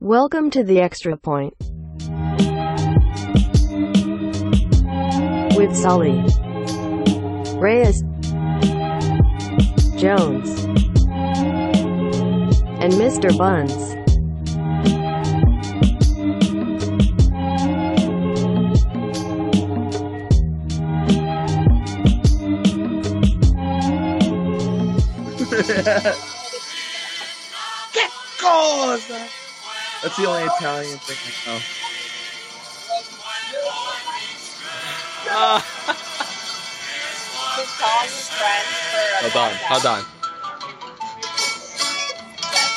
Welcome to the Extra Point. With Sully, Reyes, Jones, and Mr. Buns. Che cosa? That's the only Italian thing I know. Just call your friends for a Hold on, hold on.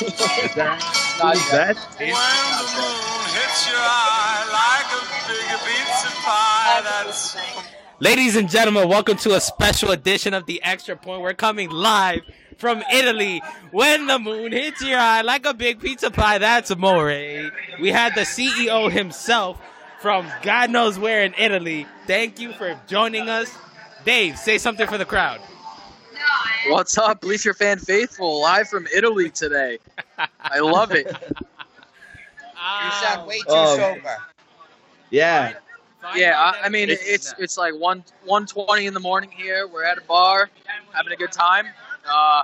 Is that? Not Who's yet. that? When the moon hits your eye like a big pizza pie, that's Ladies and gentlemen, welcome to a special edition of the Extra Point. We're coming live from Italy. When the moon hits your eye like a big pizza pie, that's amore. We had the CEO himself from God knows where in Italy. Thank you for joining us. Dave, say something for the crowd. What's up, Bleacher Fan Faithful? Live from Italy today. I love it. You sound way too Oh. sober. Yeah. Yeah, I, I mean it's it's like one one twenty in the morning here. We're at a bar, having a good time. Uh,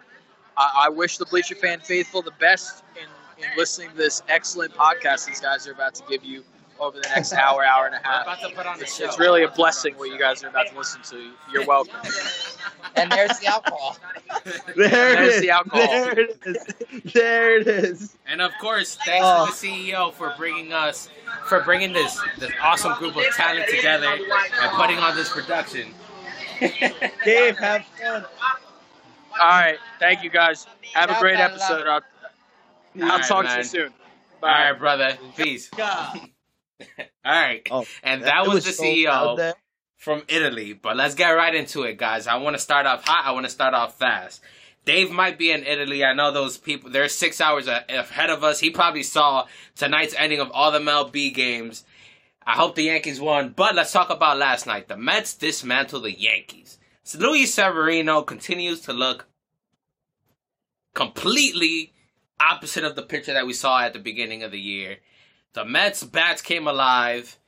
I, I wish the Bleacher Fan Faithful the best in, in listening to this excellent podcast these guys are about to give you over the next hour, hour and a half. about to put on the It's, show. it's really a blessing what you guys are about to listen to. You're welcome. And there's the alcohol. There it There's is. the alcohol. There it is. There it is. And of course, thanks Oh. to the CEO for bringing us, for bringing this this awesome group of talent together and putting on this production. Dave, have fun. All right, thank you guys. Have a great episode. I'll, I'll Alright, talk to you soon. All Bye. right, brother. Peace. All right. Oh, And that It was the so CEO there. from Italy. But let's get right into it, guys. I want to start off hot. I want to start off fast. Dave might be in Italy. I know those people. They're six hours ahead of us. He probably saw tonight's ending of all the MLB games. I hope the Yankees won. But let's talk about last night. The Mets dismantled the Yankees. So Luis Severino continues to look completely opposite of the picture that we saw at the beginning of the year. The Mets bats came alive.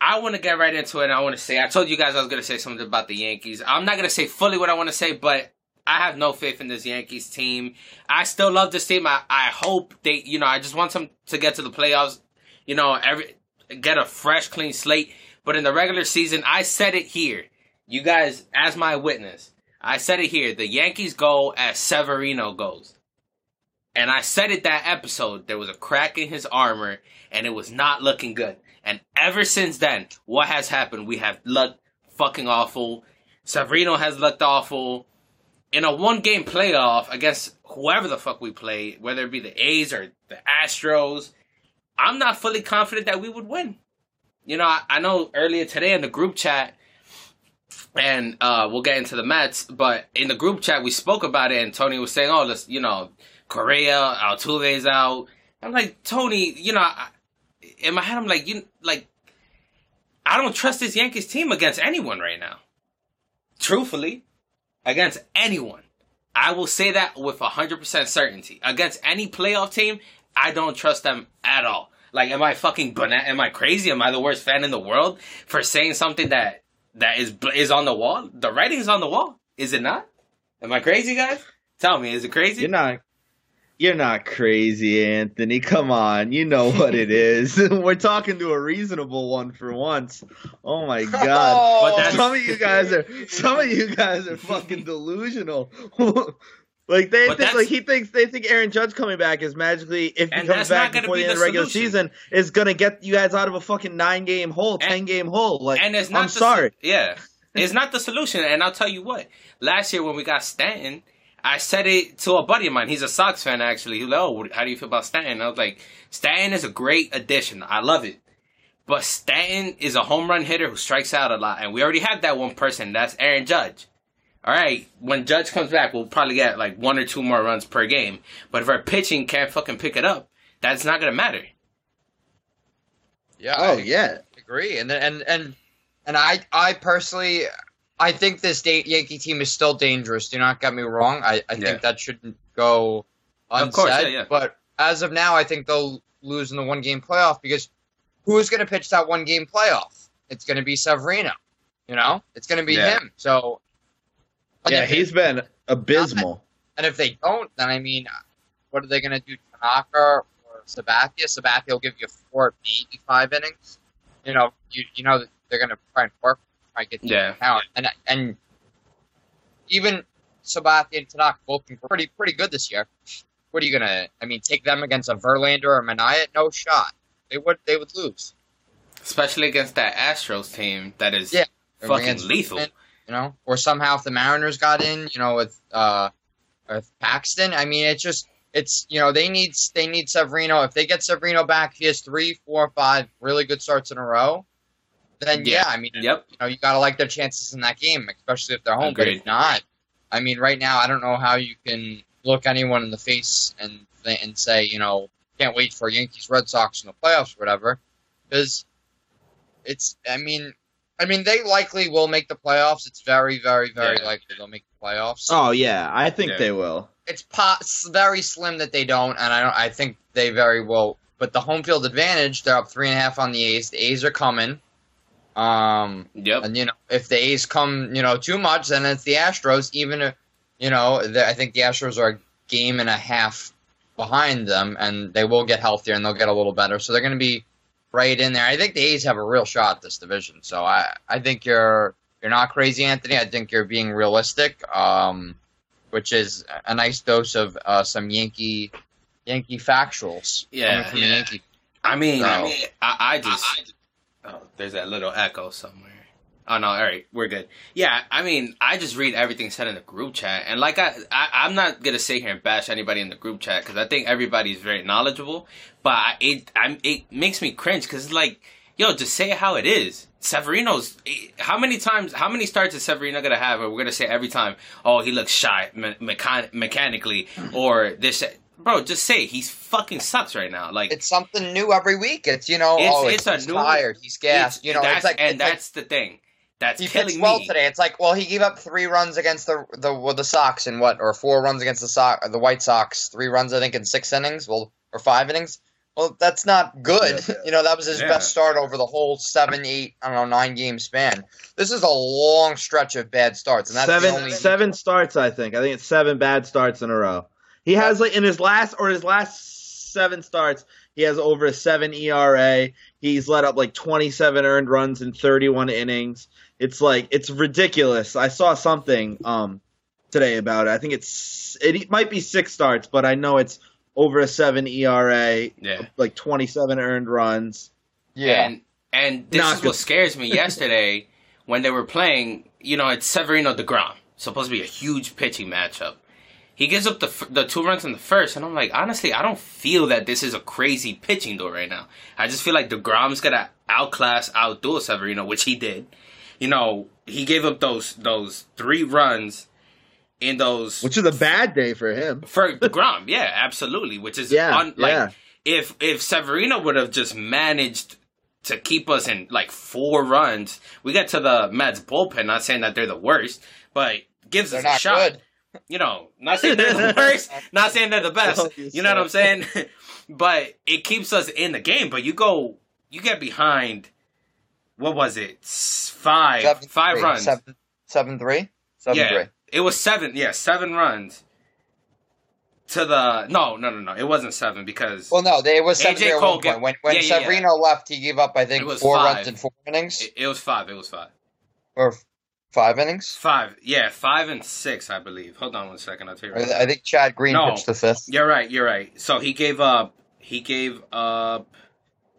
I want to get right into it. I want to say, I told you guys I was going to say something about the Yankees. I'm not going to say fully what I want to say, but I have no faith in this Yankees team. I still love this team. I, I hope they, you know, I just want them to get to the playoffs. You know, every get a fresh, clean slate. But in the regular season, I said it here. You guys, as my witness, I said it here. The Yankees go as Severino goes. And I said it that episode. There was a crack in his armor, and it was not looking good. And ever since then, what has happened? We have looked fucking awful. Severino has looked awful. In a one game playoff against whoever the fuck we play, whether it be the A's or the Astros, I'm not fully confident that we would win. You know, I, I know earlier today in the group chat, and uh, we'll get into the Mets, but in the group chat we spoke about it, and Tony was saying, "Oh, let's, you know, Correa, Altuve's out." I'm like, Tony, you know, I, in my head, I'm like, you like, I don't trust this Yankees team against anyone right now. Truthfully, against anyone, I will say that with hundred percent certainty. Against any playoff team, I don't trust them at all. Like, am I fucking bana- Am I crazy? Am I the worst fan in the world for saying something that that is is on the wall? The writing's on the wall. Is it not? Am I crazy, guys? Tell me, is it crazy? You're not. You're not crazy, Anthony. Come on, you know what it is. We're talking to a reasonable one for once. Oh my god. Oh, But some of you guys are some of you guys are fucking delusional. Like they think like he thinks they think Aaron Judge coming back is magically if he comes back before be the end of the regular solution. season is gonna get you guys out of a fucking nine game hole, And- ten game hole. Like and it's not I'm sorry. Yeah, it's not the solution. And I'll tell you what. Last year when we got Stanton, I said it to a buddy of mine. He's a Sox fan actually. He was like, "Oh, how do you feel about Stanton?" I was like, "Stanton is a great addition. I love it." But Stanton is a home run hitter who strikes out a lot, and we already have that one person. That's Aaron Judge. All right, when Judge comes back, we'll probably get like one or two more runs per game. But if our pitching can't fucking pick it up, that's not gonna matter. yeah, Oh I yeah. agree. And and and and I I personally I think this da- Yankee team is still dangerous. Do not get me wrong. I, I Yeah. think that shouldn't go Of unsaid. course, yeah, yeah. But as of now, I think they'll lose in the one game playoff because who's going to pitch that one game playoff? It's going to be Severino. You know, it's going to be Yeah. him. So and Yeah, he's been abysmal. And if they don't, then I mean, what are they going to do? Tanaka or Sabathia? Sabathia will give you four, maybe five innings. You know, you you know that they're going to try and work, try and get Yeah. out. And and even Sabathia and Tanaka both been pretty pretty good this year. What are you gonna? I mean, take them against a Verlander or Mania? No shot. They would they would lose. Especially against that Astros team that is Yeah. fucking lethal. Verlander, You know, or somehow if the Mariners got in, you know, with uh, with Paxton. I mean, it's just it's you know they need they need Severino. If they get Severino back, he has three, four, five really good starts in a row. Then yeah, Yeah. I mean, Yep. you know, you gotta like their chances in that game, especially if they're home. But Agreed. if not, I mean, right now, I don't know how you can look anyone in the face and and say, you know, can't wait for Yankees Red Sox in the playoffs or whatever, because it's. I mean, I mean, they likely will make the playoffs. It's very, very, very Yeah. likely they'll make the playoffs. Oh yeah, I think Yeah. they will. It's po- very slim that they don't, and I don't. I think they very well. But the home field advantage, they're up three and a half on the A's. The A's are coming. Um, Yep. and you know, if the A's come, you know, too much, then it's the Astros. Even if, you know, the, I think the Astros are a game and a half behind them, and they will get healthier and they'll get a little better. So they're going to be right in there. I think the A's have a real shot at this division. So I, I think you're you're not crazy, Anthony. I think you're being realistic, um, which is a nice dose of uh, some Yankee Yankee factuals Yeah, from yeah. the Yankee. I mean, No. I, mean I, I just. Oh, there's that little echo somewhere. Oh no, all right, we're good. Yeah, I mean, I just read everything said in the group chat, and like I, I I'm not gonna sit here and bash anybody in the group chat because I think everybody's very knowledgeable, but I, it I'm, it makes me cringe because it's like, yo, just say how it is. Severino's eh, how many times, how many starts is Severino gonna have? Or we're gonna say every time, oh, he looks shy me- mechan- mechanically, hmm. or this. Bro, just say it. he's fucking sucks right now. Like It's something new every week. It's you know, It's- oh, it's it's, a he's new- tired, he's gassed. You know, that's, it's like and it's like- that's the thing. That's he killing pitched well me. today. It's like, well, he gave up three runs against the the well, the Sox in what, or four runs against the Sox, the White Sox, three runs I think in six innings, well, or five innings. Well, that's not good. Yeah. You know, that was his Yeah. best start over the whole seven, eight, I don't know, nine game span. This is a long stretch of bad starts, and that's seven the only seven starts, I think. I think it's seven bad starts in a row. He has like in his last or his last seven starts, he has over a seven ERA. He's let up like twenty seven earned runs in thirty one innings. It's like it's ridiculous. I saw something um today about it. I think it's it might be six starts, but I know it's over a seven ERA, Yeah. like twenty seven earned runs. Yeah. And and this Not is good. what scares me. Yesterday, when they were playing, you know, it's Severino Degrom, supposed to be a huge pitching matchup. He gives up the the two runs in the first, and I'm like, honestly, I don't feel that this is a crazy pitching duel right now. I just feel like Degrom's gonna outclass, outduel Severino, which he did. You know, he gave up those those three runs in those Which is a bad day for him. for Degrom, yeah, absolutely. Which is Yeah, un- like yeah. if if Severino would have just managed to keep us in like four runs, we get to the Mets bullpen. Not saying that they're the worst, but gives They're us a shot. good. You know, not saying they're the worst, not saying they're the best. You You know what I'm saying? but it keeps us in the game. But you go, you get behind. What was it? Five, Seven, five three. runs. Seven, seven, three? Seven, Yeah. three. It was seven. Yeah, seven runs. To the no, no, no, no. It wasn't seven because Well, no, it was seven AJ Cole get- When when yeah, yeah, yeah. Severino left, he gave up, I think, four five. runs in four innings it, it was five. It was five. or five innings. Five. Yeah, five and six, I believe. Hold on one second. I'll tell you. Right I think Chad Green No. pitched the fifth. You're right. You're right. So he gave up. He gave up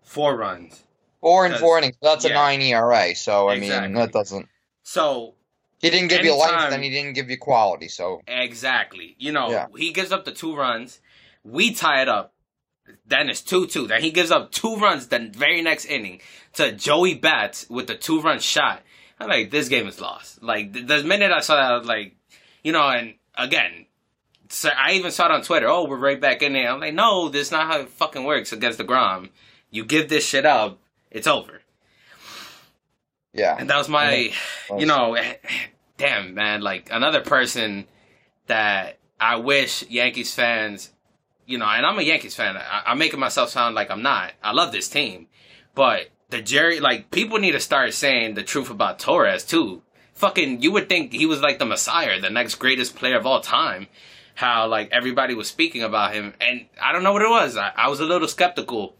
four runs. Four and four innings. That's a nine ERA. So I Exactly. mean, that doesn't. So He didn't give you Anytime- length, and he didn't give you quality. So exactly, you know, Yeah. he gives up the two runs. We tie it up. Then it's two two. Then he gives up two runs the very next inning to Joey Bats with the two run shot. I'm like, this game is lost. Like the, the minute I saw that, I was like, you know, and again, so I even saw it on Twitter. Oh, we're right back in there. I'm like, no, this is not how it fucking works against Degrom. You give this shit up, it's over. yeah, And that was my, you know, damn man, like another person that I wish Yankees fans, you know, and I'm a Yankees fan. I, I'm making myself sound like I'm not. I love this team, but the Jerry, like people need to start saying the truth about Torres too. Fucking, you would think he was like the Messiah, the next greatest player of all time. How like everybody was speaking about him, and I don't know what it was. I, I was a little skeptical.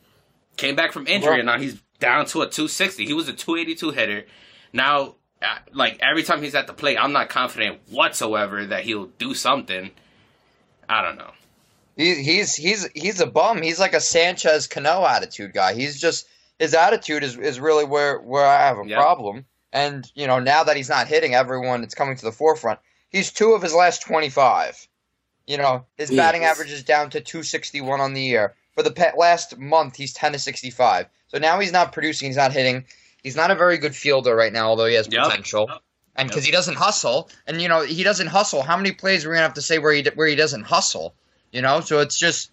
Came back from injury, Well- and now he's down to a 260. He was a 282 hitter. Now, uh, like every time he's at the plate, I'm not confident whatsoever that he'll do something. I don't know. He, he's he's he's a bum. He's like a Sanchez Cano attitude guy. He's just his attitude is, is really where where I have a Yep. problem. And you know now that he's not hitting everyone, it's coming to the forefront. He's two of his last twenty five. You know his batting Yes. average is down to two sixty one on the year. For the pe- last month, he's ten to sixty five. So now he's not producing. He's not hitting. He's not a very good fielder right now, although he has Yep. potential. Yep. And because he doesn't hustle, and you know he doesn't hustle. How many plays are we gonna have to say where he where he doesn't hustle? You know, so it's just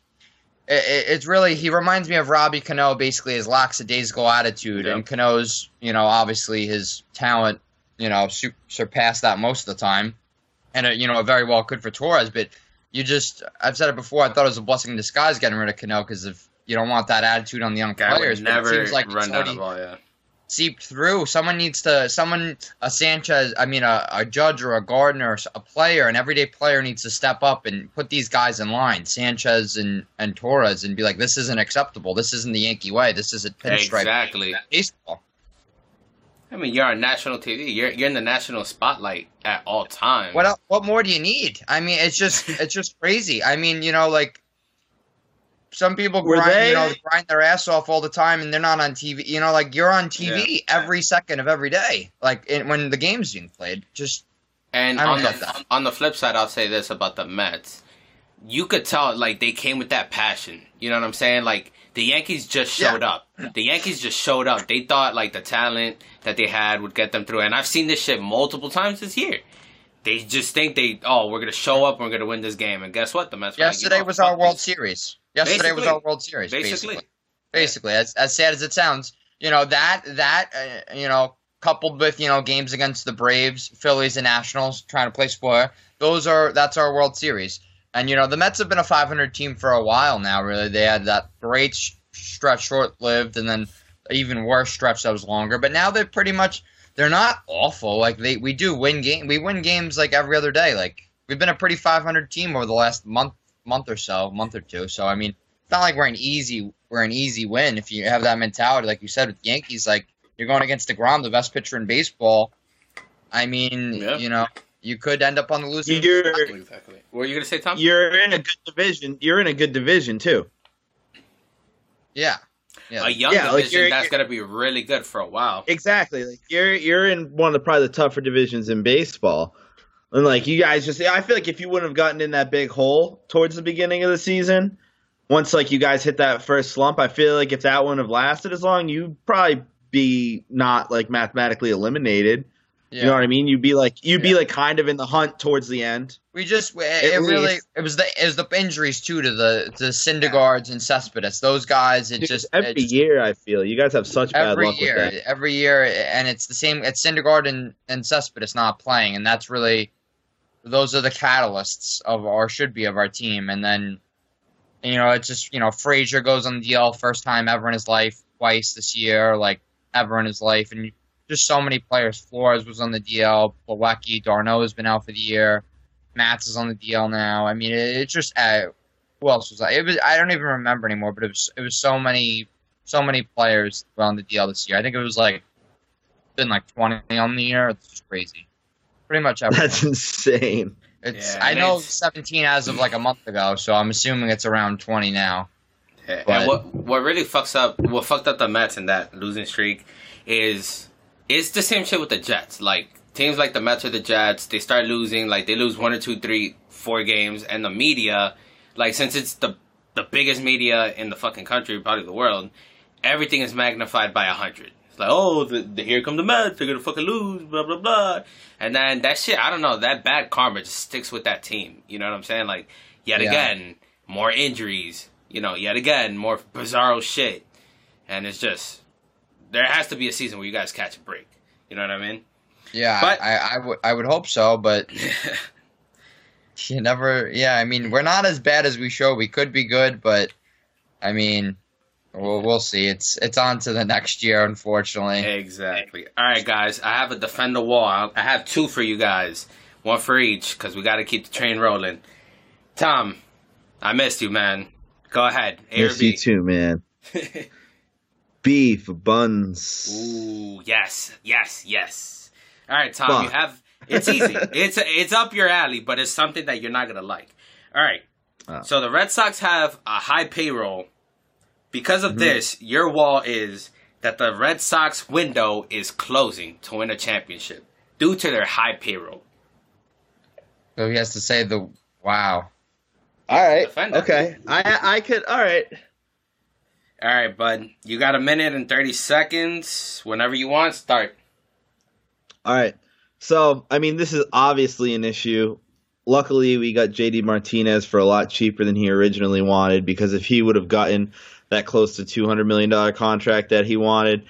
it, it- it's really he reminds me of Robbie Cano, basically his lackadaisical attitude, and Cano's you know obviously his talent you know su- surpassed that most of the time, and it, you know very well could for Torres, but you just I've said it before. I thought it was a blessing in disguise getting rid of Cano because if you don't want that attitude on the young Guy players, but it never seems like run it's down the ball. Yeah. seeped through. Someone needs to, someone, a Sanchez, I mean, a, a judge or a Gardner, a player, an everyday player needs to step up and put these guys in line, Sanchez and, and Torres, and be like, this isn't acceptable. This isn't the Yankee way. This isn't pinstripe Exactly. baseball. I mean, you're on national TV. You're you're in the national spotlight at all times. What what more do you need? I mean, it's just it's just crazy. I mean, you know, like some people grind, they- you know, grind their ass off all the time, and they're not on TV. You know, like you're on TV every second of every day, like in, when the game's being played. Just And on the on the flip side, I'll say this about the Mets: you could tell like they came with that passion. You know what I'm saying? Like the Yankees just Yeah. showed up. The Yankees just showed up. They thought like the talent that they had would get them through. And I've seen this shit multiple times this year. They just think they oh we're gonna show up, and we're gonna win this game, and guess what? The Mets. were like, yesterday you was our World this. Series. Yesterday was our World Series. Basically. Basically, basically, as as sad as it sounds, you know that that uh, you know coupled with you know games against the Braves, Phillies, and Nationals trying to play spoiler. Those are that's our World Series. And you know the Mets have been a 500 team for a while now. Really, they had that great sh- stretch, short-lived, and then even worse stretch that was longer. But now they're pretty much they're not awful. Like they we do win game we win games like every other day. Like we've been a pretty 500 team over the last month month or so, month or two. So I mean, it's not like we're an easy we're an easy win if you have that mentality. Like you said with the Yankees, like you're going against Degrom, the best pitcher in baseball. I mean, Yeah. you know, you could end up on the losing. You're Exactly. What were you gonna say, Tom? you're in a good division. You're in a good division too. Yeah, yeah. a young Yeah, like, division you're- that's you're- gonna be really good for a while. Exactly. Like you're you're in one of the probably the tougher divisions in baseball. And like you guys just I feel like if you wouldn't have gotten in that big hole towards the beginning of the season, once like you guys hit that first slump, I feel like if that wouldn't have lasted as long, you'd probably be not like mathematically eliminated. yeah. You know what I mean? You'd be like you'd be like kind of in the hunt towards the end. We just it, it really it was the it was the injuries too to the to Syndergaards and Cespedes. Those guys, it Dude, just every it just- year I feel you guys have such bad every luck year, with that. every year, and it's the same. It's Syndergaard and and Cespedes not playing, and that's really those are the catalysts of or should be of our team. And then you know it's just you know Frazier goes on the DL first time ever in his life, twice this year, like ever in his life, and just so many players. Flores was on the DL, Plawecki, d'Arnaud has been out for the year. Matz is on the DL now. I mean, it, it's just uh, who else was that? It was I don't even remember anymore, but it was it was so many so many players on the DL this year. I think it was like been like twenty on the year. It's just crazy. Pretty much everyone. That's insane. It's Yeah, I know it's- seventeen as of like a month ago, so I'm assuming it's around twenty now. Yeah, But- and what what really fucks up what fucked up the Mets in that losing streak is it's the same shit with the Jets. Like teams like the Mets or the Jets, they start losing, like they lose one or two, three, four games, and the media, like since it's the the biggest media in the fucking country, probably the world, everything is magnified by a hundred. It's like, oh, the, the, here come the Mets, they're gonna fucking lose, blah blah blah, and then that shit, I don't know, that bad karma just sticks with that team. You know what I'm saying? Like yet Yeah. again, more injuries. You know, yet again, more bizarro shit, and it's just there has to be a season where you guys catch a break. You know what I mean? Yeah, But- I, I would I would hope so, but you never. Yeah, I mean, we're not as bad as we show. We could be good, but I mean, we'll, we'll see. It's it's on to the next year, unfortunately. Exactly. All right, guys. I have a defender wall. I I have two for you guys, one for each, because we got to keep the train rolling. Tom, I missed you, man. Go ahead. A or Miss you too, man. B for buns. Ooh, yes, yes, yes. All right, Tom, you have. It's easy. it's it's up your alley, but it's something that you're not gonna like. All right. Oh. So the Red Sox have a high payroll. Because of Mhm. this, your wall is that the Red Sox window is closing to win a championship due to their high payroll. So he has to say the wow. All right. Defender. Okay. I I could. All right. All right, bud. You got a minute and thirty seconds. Whenever you want, start. All right. So, I mean, this is obviously an issue. Luckily, we got JD Martinez for a lot cheaper than he originally wanted because if he would have gotten that close to $200 million contract that he wanted,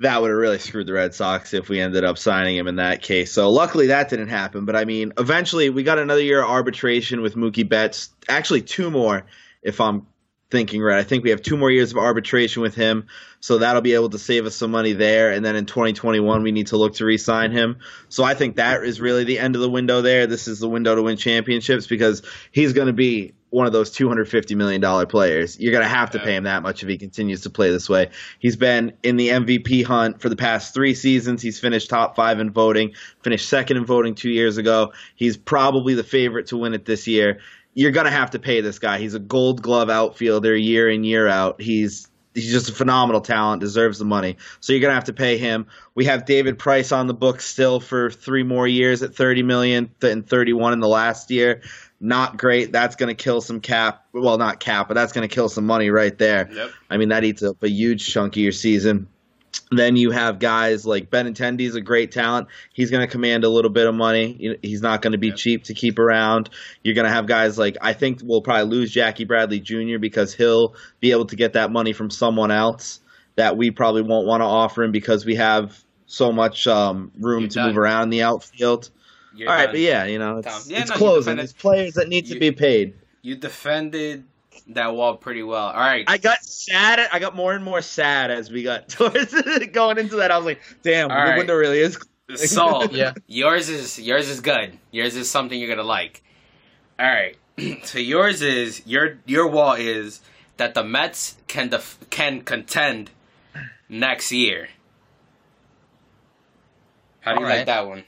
that would have really screwed the Red Sox if we ended up signing him in that case. So, luckily, that didn't happen. But, I mean, eventually, we got another year of arbitration with Mookie Betts. Actually, two more, if I'm thinking right. I think we have two more years of arbitration with him. So that'll be able to save us some money there. And then in 2021, we need to look to re sign him. So I think that is really the end of the window there. This is the window to win championships because he's going to be one of those $250 million players. You're going to have to pay him that much if he continues to play this way. He's been in the MVP hunt for the past three seasons. He's finished top five in voting, finished second in voting two years ago. He's probably the favorite to win it this year. You're going to have to pay this guy. He's a gold glove outfielder year in, year out. He's he's just a phenomenal talent, deserves the money. So you're gonna have to pay him. We have David Price on the books still for three more years at 30 million and 31 in the last year. Not great. That's gonna kill some cap. Well, not cap, but that's gonna kill some money right there. Yep. I mean, that eats up a huge chunk of your season. Then you have guys like Benintendi is a great talent. He's going to command a little bit of money. He's not going to be Yep. cheap to keep around. You're going to have guys like I think we'll probably lose Jackie Bradley Jr. because he'll be able to get that money from someone else that we probably won't want to offer him because we have so much um, room You're to done. move around in the outfield. You're All right, done. but yeah, you know, it's, Tom. Yeah, it's no, closing. defended- There's players that need you- to be paid. You defended that wall pretty well. All right. I got sad. I got more and more sad as we got towards going into that. I was like, "Damn, All the right. window really is." So Yeah. yours is yours is good. Yours is something you're gonna like. All right. so yours is your your wall is that the Mets can def- can contend next year. How do you All like that one?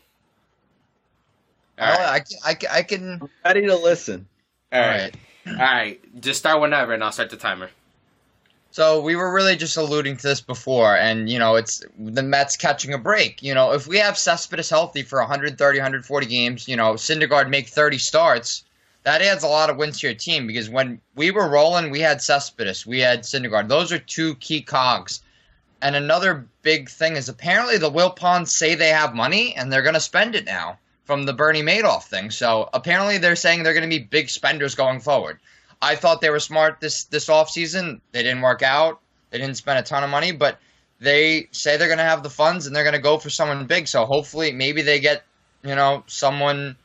All All right. I, can- I, can- I can. Ready to listen. All All right. All right. Just start whenever, and I'll start the timer. So we were really just alluding to this before, and you know, it's the Mets catching a break. You know, if we have Cespedes healthy for 130, 140 games, you know, Syndergaard make 30 starts, that adds a lot of wins to your team. Because when we were rolling, we had Cespedes, we had Syndergaard. Those are two key cogs. And another big thing is apparently the Wilpons say they have money and they're going to spend it now from the Bernie Madoff thing. So apparently they're saying they're going to be big spenders going forward. I thought they were smart this this offseason. They didn't work out. They didn't spend a ton of money, but they say they're going to have the funds and they're going to go for someone big. So hopefully, maybe they get you know someone.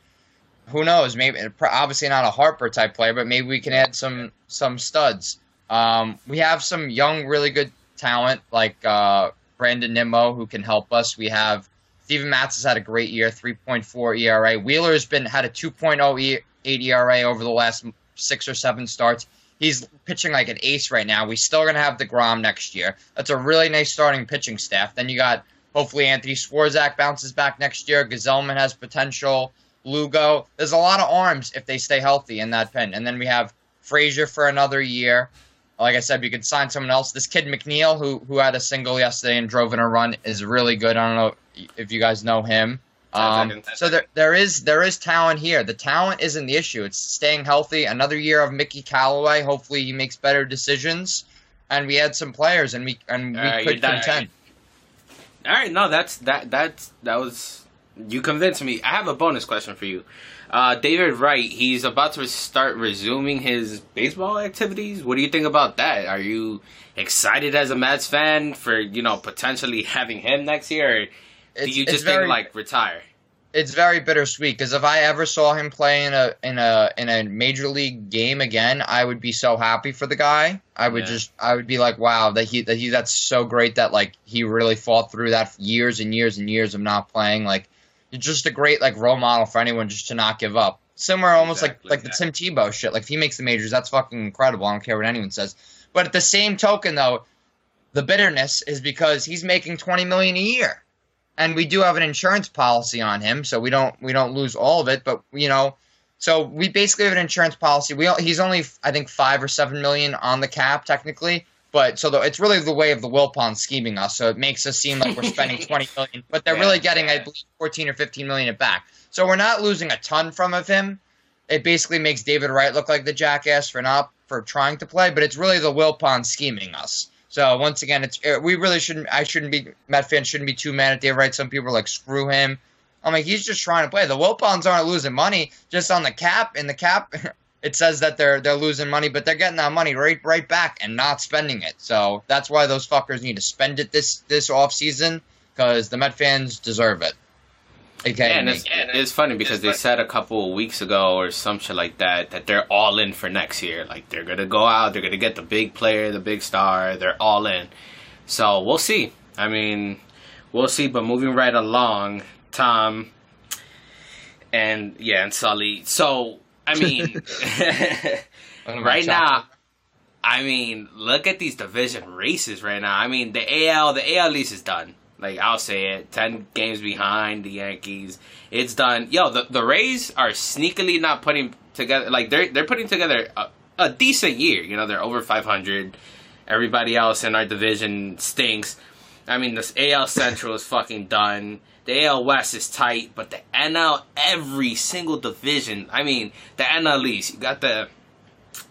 Who knows? Maybe obviously not a Harper type player, but maybe we can add some some studs. Um, we have some young, really good talent like uh, Brandon Nimmo who can help us. We have Steven Matz has had a great year, 3.4 ERA. Wheeler's been had a 2.0 E- 8 ERA over the last six or seven starts. He's pitching like an ace right now. We're still gonna have Degrom next year. That's a really nice starting pitching staff. Then you got hopefully Anthony Swarzak bounces back next year. Gsellman has potential. Lugo. There's a lot of arms if they stay healthy in that pen. And then we have Frazier for another year. Like I said, we could sign someone else. This kid McNeil, who who had a single yesterday and drove in a run, is really good. I don't know if you guys know him. Um, so there there is there is talent here. The talent isn't the issue. It's staying healthy. Another year of Mickey Callaway. Hopefully he makes better decisions. And we had some players, and we and we right, could contend. All right, no, that's that that's that was you convinced me. I have a bonus question for you. Uh, David Wright, he's about to start resuming his baseball activities. What do you think about that? Are you excited as a Mets fan for you know potentially having him next year, or do It's- you just very- think like retire? it's very bittersweet because if I ever saw him play in a in a in a major league game again, I would be so happy for the guy. I would Yeah. just I would be like, wow, that he that he that's so great that like he really fought through that years and years and years of not playing. Like, just a great like role model for anyone just to not give up. Similar, almost Exactly. like like the Tim Tebow shit. Like if he makes the majors, that's fucking incredible. I don't care what anyone says. But at the same token, though, the bitterness is because he's making twenty million a year and we do have an insurance policy on him, so we don't we don't lose all of it. But you know, so we basically have an insurance policy. We he's only I think five or seven million on the cap technically, but so the, it's really the way of the Wilpon scheming us. So it makes us seem like we're spending twenty million, but they're Yeah, really getting I believe fourteen or fifteen million it back. So we're not losing a ton from of him. It basically makes David Wright look like the jackass for not for trying to play, but it's really the Wilpon scheming us. So once again, it's we really shouldn't. I shouldn't be Met fans shouldn't be too mad at Dave Wright. Some people are like screw him. I'm like he's just trying to play. The Wilpons aren't losing money just on the cap. In the cap, it says that they're they're losing money, but they're getting that money right right back and not spending it. So that's why those fuckers need to spend it this this off season because the Met fans deserve it. Okay, Yeah, and it's, it's funny because they said a couple of weeks ago or some shit like that that they're all in for next year. Like they're gonna go out, they're gonna get the big player, the big star. They're all in. So we'll see. I mean, we'll see. But moving right along, Tom, and yeah, and Sully. So I mean, right now, I mean, look at these division races right now. I mean, the AL, the AL East is done. Like I'll say it, ten games behind the Yankees. It's done. Yo, the the Rays are sneakily not putting together. Like they're they're putting together a, a decent year. You know, they're over five hundred. Everybody else in our division stinks. I mean, this AL Central is fucking done. The AL West is tight, but the NL, every single division. I mean, the NL East. You got the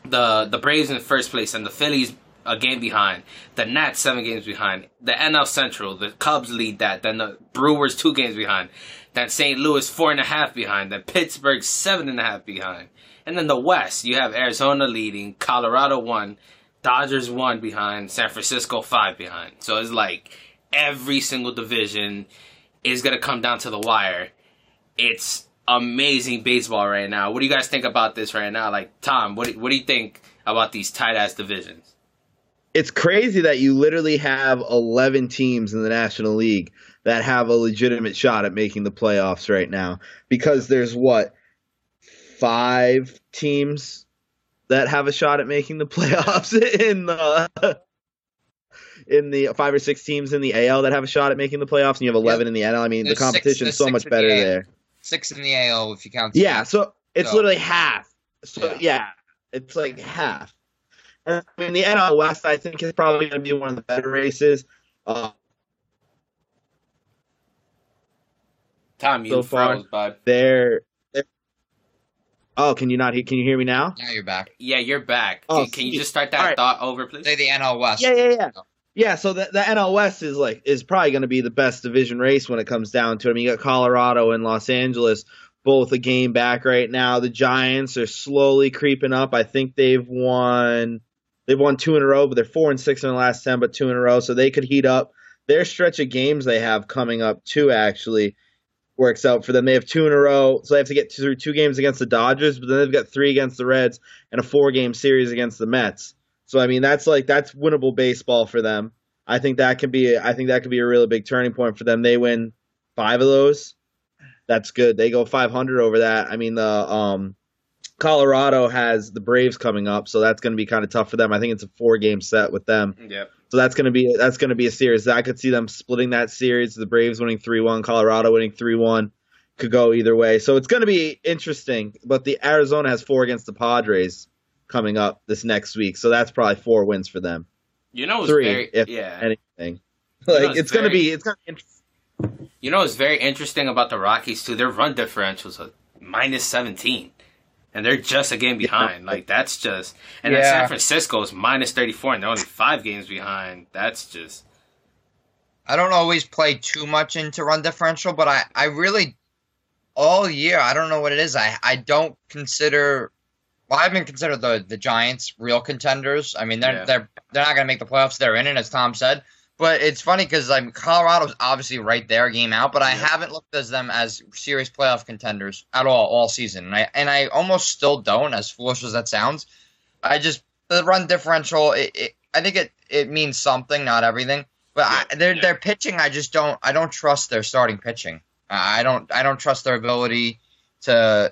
the the Braves in first place and the Phillies a game behind. The Nats seven games behind. The NL Central, the Cubs lead that. Then the Brewers two games behind. Then St. Louis four and a half behind. Then Pittsburgh seven and a half behind. And then the West, you have Arizona leading, Colorado one, Dodgers one behind, San Francisco five behind. So it's like every single division is gonna come down to the wire. It's amazing baseball right now. What do you guys think about this right now? Like Tom, what do, what do you think about these tight ass divisions? it's crazy that you literally have 11 teams in the National League that have a legitimate shot at making the playoffs right now because there's what five teams that have a shot at making the playoffs in the in the five or six teams in the AL that have a shot at making the playoffs and you have 11 in the NL. I mean, There's the competition is so much better the there. six in the AL if you count. the Yeah, so it's So- literally half. So Yeah. yeah. it's like half. And, I mean, the NL West, I think, is probably going to be one of the better races. Uh, Tom, you So far. froze, bud. they're, they're. Oh, can you not hear? Can you hear me now? Now you're back. Yeah, you're back. Oh, can, can you just start that All right. thought over, please? Say the NL West. Yeah, yeah, yeah. Yeah, so the, the NL West is like is probably going to be the best division race when it comes down to it. I mean, you got Colorado and Los Angeles both a game back right now. The Giants are slowly creeping up. I think they've won they've won two in a row, but they're four and six in the last ten, but two in a row, so they could heat up. Their stretch of games they have coming up too actually works out for them. They have two in a row, so they have to get through two games against the Dodgers, but then they've got three against the Reds and a four game series against the Mets. So I mean, that's like that's winnable baseball for them. I think that can be I think that could be a really big turning point for them. They win five of those. That's good. They go 500 over that. I mean, the um, Colorado has the Braves coming up, so that's going to be kind of tough for them. I think it's a four game set with them. Yep. So that's gonna be that's gonna be a series. I could see them splitting that series. The Braves winning three one, Colorado winning three one. Could go either way. So it's gonna be interesting. But the Arizona has four against the Padres coming up this next week. So that's probably four wins for them. You know, it's Three, very if yeah. anything. You know, Like it's it's gonna be it's gonna be interesting. You know what's very interesting about the Rockies too? Their run differentials are minus seventeen, and they're just a game behind. Like that's just, and then San Francisco is minus thirty four, and they're only five games behind. That's just I don't always play too much into run differential, but I, I really all year I don't know what it is. I, I don't consider well, I haven't considered the, the Giants real contenders. I mean they're Yeah. they're they're not gonna make the playoffs, they're in it, as Tom said. But it's funny because like Colorado's obviously right there, game out. But I haven't looked at them as serious playoff contenders at all all season, and I and I almost still don't. As foolish as that sounds, I just the run differential. It, it, I think it it means something, not everything. But I, their yeah. their pitching, I just don't. I don't trust their starting pitching. I don't. I don't trust their ability to to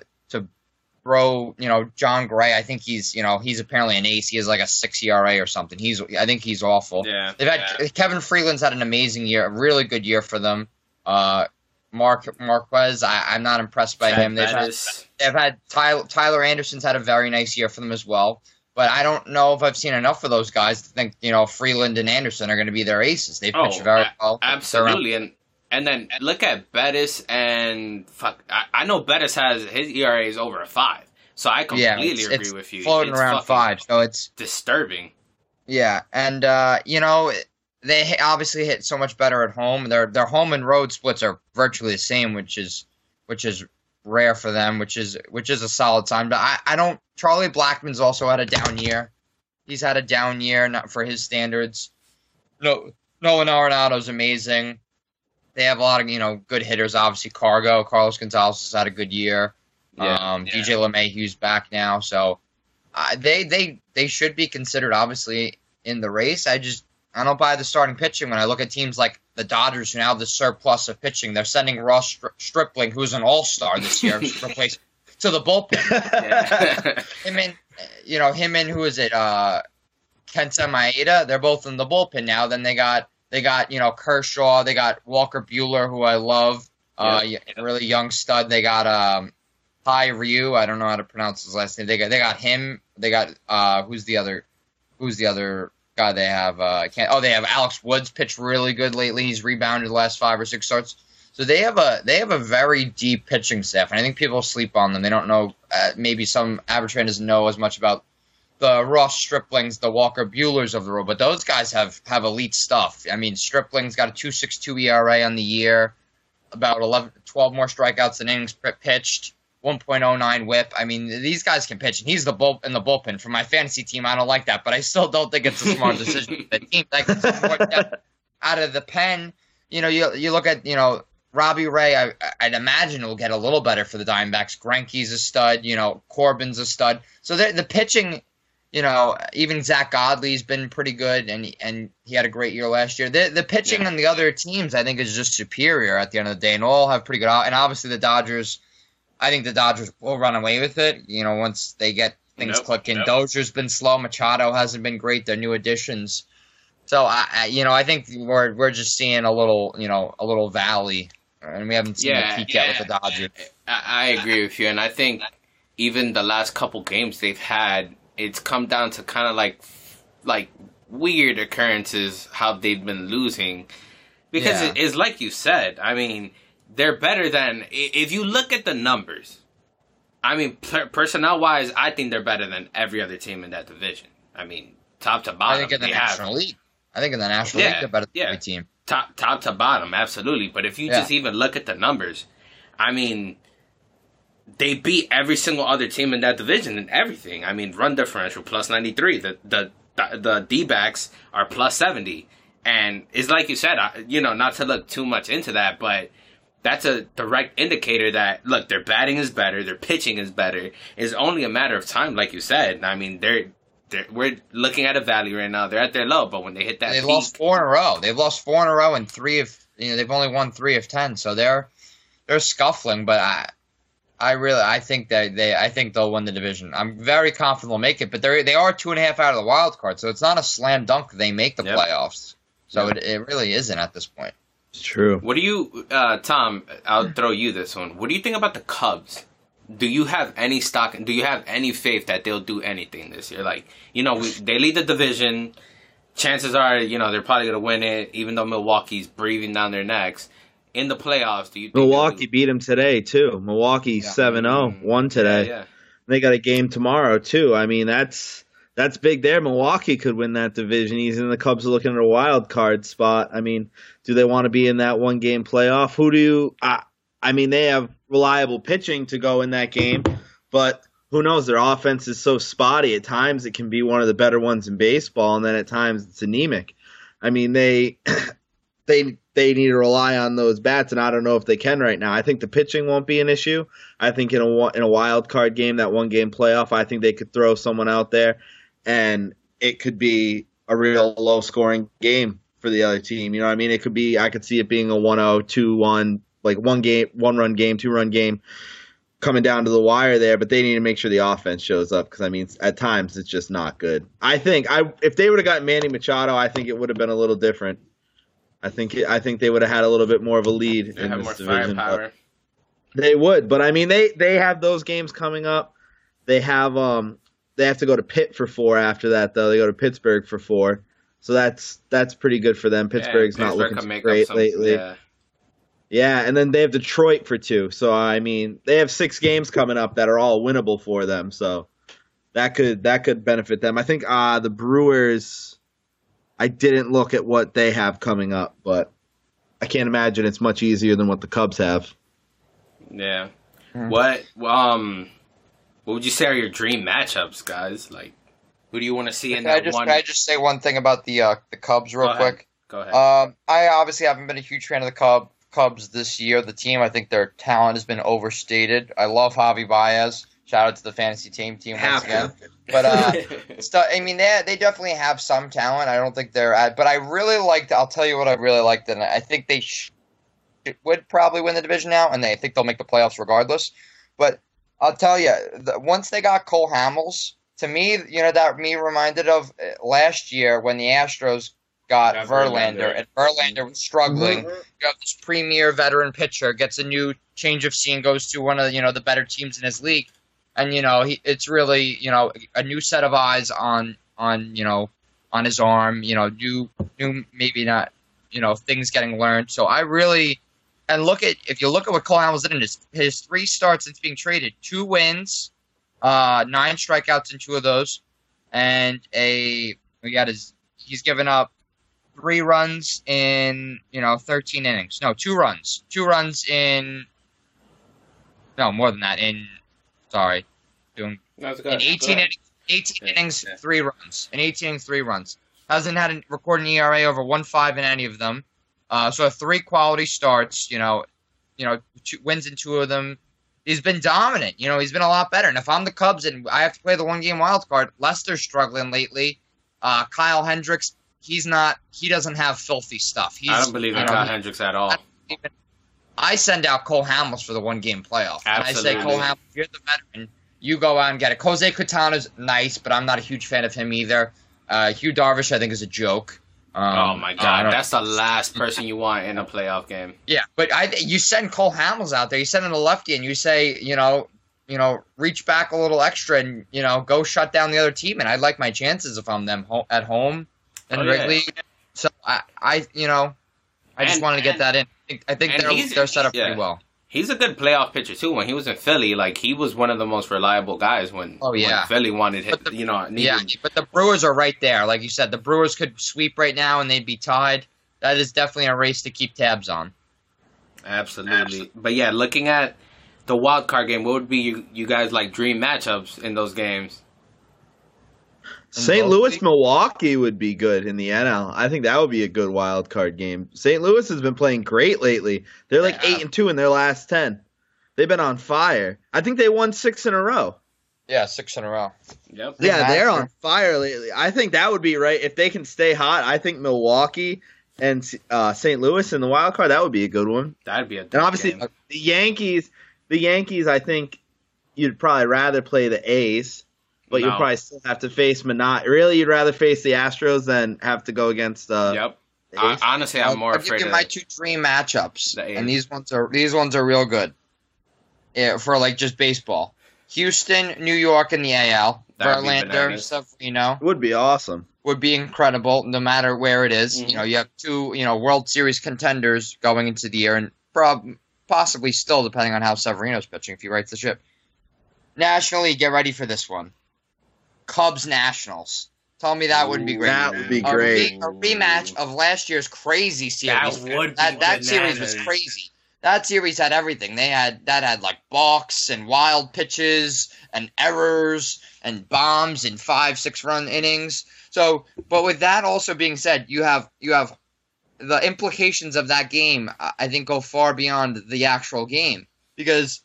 throw. You know, Jon Gray. I think he's. You know, he's apparently an ace. He has like a six ERA or something. He's. I think he's awful. Yeah. They've had Kevin Freeland's had an amazing year, a really good year for them. Uh, Mark Marquez, I, I'm not impressed by him. They've had, they've had Tyler, Tyler Anderson's had a very nice year for them as well. But I don't know if I've seen enough of those guys to think you know Freeland and Anderson are going to be their aces. They pitch Oh, very a- well. Absolutely, and and then look at Bettis and fuck. I, I know Bettis has his ERA is over a five, so I Yeah, completely it's, agree it's with you. floating It's around five, so it's Disturbing. Yeah, and uh, you know they obviously hit so much better at home. Their their home and road splits are virtually the same, which is which is rare for them, which is which is a solid sign. But I, I don't. Charlie Blackmon's also had a down year. He's had a down year, not for his standards. No, Nolan Arenado's amazing. They have a lot of you know good hitters. Obviously, Cargo, Carlos Gonzalez has had a good year. um, DJ LeMahieu's back now, so uh, they they they should be considered obviously in the race. I just I don't buy the starting pitching when I look at teams like the Dodgers who now have the surplus of pitching. They're sending Ross Stri- Stripling, who's an All Star this year, to replace to the bullpen. Yeah. Him and you know him and who is it? Uh, Kenta Maeda. They're both in the bullpen now. Then they got they got you know Kershaw. They got Walker Buehler, who I love. Uh, really young stud. They got um, Hai Ryu. I don't know how to pronounce his last name. They got they got him. They got uh, who's the other? Who's the other guy they have? Uh, can't. Oh, they have Alex Woods. Pitched really good lately. He's rebounded the last five or six starts. So they have a they have a very deep pitching staff, and I think people sleep on them. They don't know. Uh, maybe some average fan doesn't know as much about the Ross Striplings, the Walker Buehlers of the world, but those guys have have elite stuff. I mean, Stripling's got a 2.62 ERA on the year, about 11, 12 more strikeouts than innings pitched, 1.09 WHIP. I mean, these guys can pitch, and he's the bull in the bullpen. For my fantasy team, I don't like that, but I still don't think it's a smart decision. the team that out of the pen. You know, you you look at you know Robbie Ray. I, I'd imagine it will get a little better for the Diamondbacks. Greinke's a stud. You know, Corbin's a stud. So the the pitching you know, even Zack Godley's been pretty good, and and he had a great year last year. The the pitching Yeah. on the other teams, I think, is just superior at the end of the day, and all have pretty good. And obviously, the Dodgers, I think the Dodgers will run away with it. You know, once they get things Nope, clicking. nope. Dozier's been slow. Machado hasn't been great. They're new additions. So I, I, you know, I think we're we're just seeing a little, you know, a little valley, and we haven't seen Yeah, the peak yet with the Dodgers. I, I agree with you, and I think even the last couple games they've had, it's come down to kind of like like weird occurrences how they've been losing because Yeah. it is like you said. I mean, they're better than if you look at the numbers. I mean, per- personnel wise, I think they're better than every other team in that division. I mean, top to bottom. I think in the they have National League. I think in the National Yeah, League they're better than yeah. every team. top top to bottom, absolutely. But if you Yeah. just even look at the numbers, I mean, they beat every single other team in that division and everything. I mean, run differential plus ninety three. The the the, the D backs are plus seventy, and it's like you said, I, you know, not to look too much into that, but. That's a direct indicator that look, their batting is better, their pitching is better. It's only a matter of time, like you said. I mean, they're, they're we're looking at a valley right now. They're at their low, but when they hit that, They've peak, lost four in a row. They've lost four in a row, and three of you know they've only won three of ten. So they're they're scuffling. But I I really I think that they I think they'll win the division. I'm very confident they'll make it. But they they are two and a half out of the wild card, so it's not a slam dunk they make the Yep. playoffs. So it, it really isn't at this point. It's true. What do you, uh, Tom? I'll throw you this one. What do you think about the Cubs? Do you have any stock? Do you have any faith that they'll do anything this year? Like, you know, we, they lead the division. Chances are, you know, they're probably going to win it, even though Milwaukee's breathing down their necks. In the playoffs, do you think Milwaukee beat them today too. Milwaukee Yeah. 7-0, won today. Yeah, They got a game tomorrow too. I mean, that's that's big there. Milwaukee could win that division. He's in the Cubs are looking at a wild card spot. I mean, do they want to be in that one game playoff? Who do you? I, I mean, they have reliable pitching to go in that game, but who knows? Their offense is so spotty. At times, it can be one of the better ones in baseball, and then at times it's anemic. I mean, they they they need to rely on those bats, and I don't know if they can right now. I think the pitching won't be an issue. I think in a in a wild card game, that one game playoff, I think they could throw someone out there, and it could be a real low scoring game for the other team. You know what I mean? It could be. I could see it being a 1-0, 2-1, like one game, one run game, two run game coming down to the wire there, but they need to make sure the offense shows up because I mean, at times it's just not good. I think I if they would have gotten Manny Machado, I think it would have been a little different. I think I think they would have had a little bit more of a lead They in have this more division. firepower. They would, but I mean, they they have those games coming up. They have um they have to go to Pitt for four after that though. They go to Pittsburgh for four, so that's that's pretty good for them. Pittsburgh's Yeah, not Pittsburgh looking can make great some- lately. Yeah. Yeah, and then they have Detroit for two. So I mean, they have six games coming up that are all winnable for them. So that could that could benefit them. I think uh the Brewers. I didn't look at what they have coming up, but I can't imagine it's much easier than what the Cubs have. Yeah. Hmm. What um what would you say are your dream matchups, guys? Like who do you want to see in Can I that just one? can I just say one thing about the uh, the Cubs real Go quick? Go ahead. Um, I obviously haven't been a huge fan of the Cub Cubs this year. The team, I think their talent has been overstated. I love Javi Baez. Shout out to the fantasy team team once Have again. to. But uh, stu- I mean, they they definitely have some talent. I don't think they're at, but I really liked. I'll tell you what I really liked, and I think they sh- would probably win the division now, and they I think they'll make the playoffs regardless. But I'll tell you, the, once they got Cole Hamels, to me, you know that me reminded of uh, last year when the Astros got Got Verlander, Verlander. and Verlander was struggling. You have this premier veteran pitcher gets a new change of scene, goes to one of you know the better teams in his league, and you know he, it's really you know a new set of eyes on on you know on his arm, you know new new maybe not you know things getting learned. So I really and look at if you look at what Cole Hamels did in his his three starts since being traded, two wins, uh, nine strikeouts in two of those, and a we got his he's given up three runs in you know 13 innings. No, two runs, two runs in no more than that in sorry doing That's in 18 innings, 18 innings, Yeah. three runs. In 18 innings, three runs. Hasn't had a recorded ERA over one five in any of them. Uh, so three quality starts. You know, you know, two, wins in two of them. He's been dominant. You know, he's been a lot better. And if I'm the Cubs and I have to play the one game wild card, Lester's struggling lately. Uh, Kyle Hendricks, he's not. He doesn't have filthy stuff. He's, I don't believe in you know, Kyle Hendricks at all. even- I send out Cole Hamels for the one game playoff. And I say, Cole Hamels, you're the veteran. You go out and get it. Jose Quintana's nice, but I'm not a huge fan of him either. Uh, Yu Darvish, I think, is a joke. Um, oh my god, that's the last person you want in a playoff game. yeah, but I you send Cole Hamels out there. You send him a lefty, and you say, you know, you know, reach back a little extra, and you know, go shut down the other team. And I'd like my chances if I'm them ho- at home in Oh, yeah. Wrigley. So I, I, you know, I just And- wanted to get and- that in. I think, I think they're they're set up yeah. pretty well. He's a good playoff pitcher too. When he was in Philly, like he was one of the most reliable guys when, Oh, yeah. when Philly wanted him. You know, needed, Yeah, but the Brewers are right there. Like you said, the Brewers could sweep right now and they'd be tied. That is definitely a race to keep tabs on. absolutely. But yeah, looking at the wild card game, what would be you, you guys like dream matchups in those games? St. Louis. Milwaukee would be good in the NL. I think that would be a good wild card game. St. Louis has been playing great lately. They're like Yeah. eight and two in their last ten. They've been on fire. I think they won six in a row. Yeah, six in a row. Yep. Yeah, Yeah, they're on fire lately. I think that would be right if they can stay hot. I think Milwaukee and uh, St. Louis in the wild card that would be a good one. That'd be a And obviously game. the Yankees, the Yankees. I think you'd probably rather play the A's, but you'd No. probably still have to face Monot. Really, you'd rather face the Astros than have to go against uh, yep. the I, honestly, I'm more I'll afraid you of my two dream matchups, The and these ones are these ones are real good. Yeah, for like just baseball. Houston, New York, and the AL. That'd Verlander, bananas. Severino would be awesome. would be incredible, no matter where it is. Mhm. You know, you have two, you know, World Series contenders going into the year, and prob- possibly still, depending on how Severino's pitching, if he writes the ship. Nationally, get ready for this one. Cubs Nationals. Tell me that wouldn't be great. That would be a, great. re- a rematch of last year's crazy series. That would be that, that series was crazy. that series had everything. They had that had like balks and wild pitches and errors and bombs in five, six run innings. So, but with that also being said, you have you have the implications of that game. I I think go far beyond the actual game because.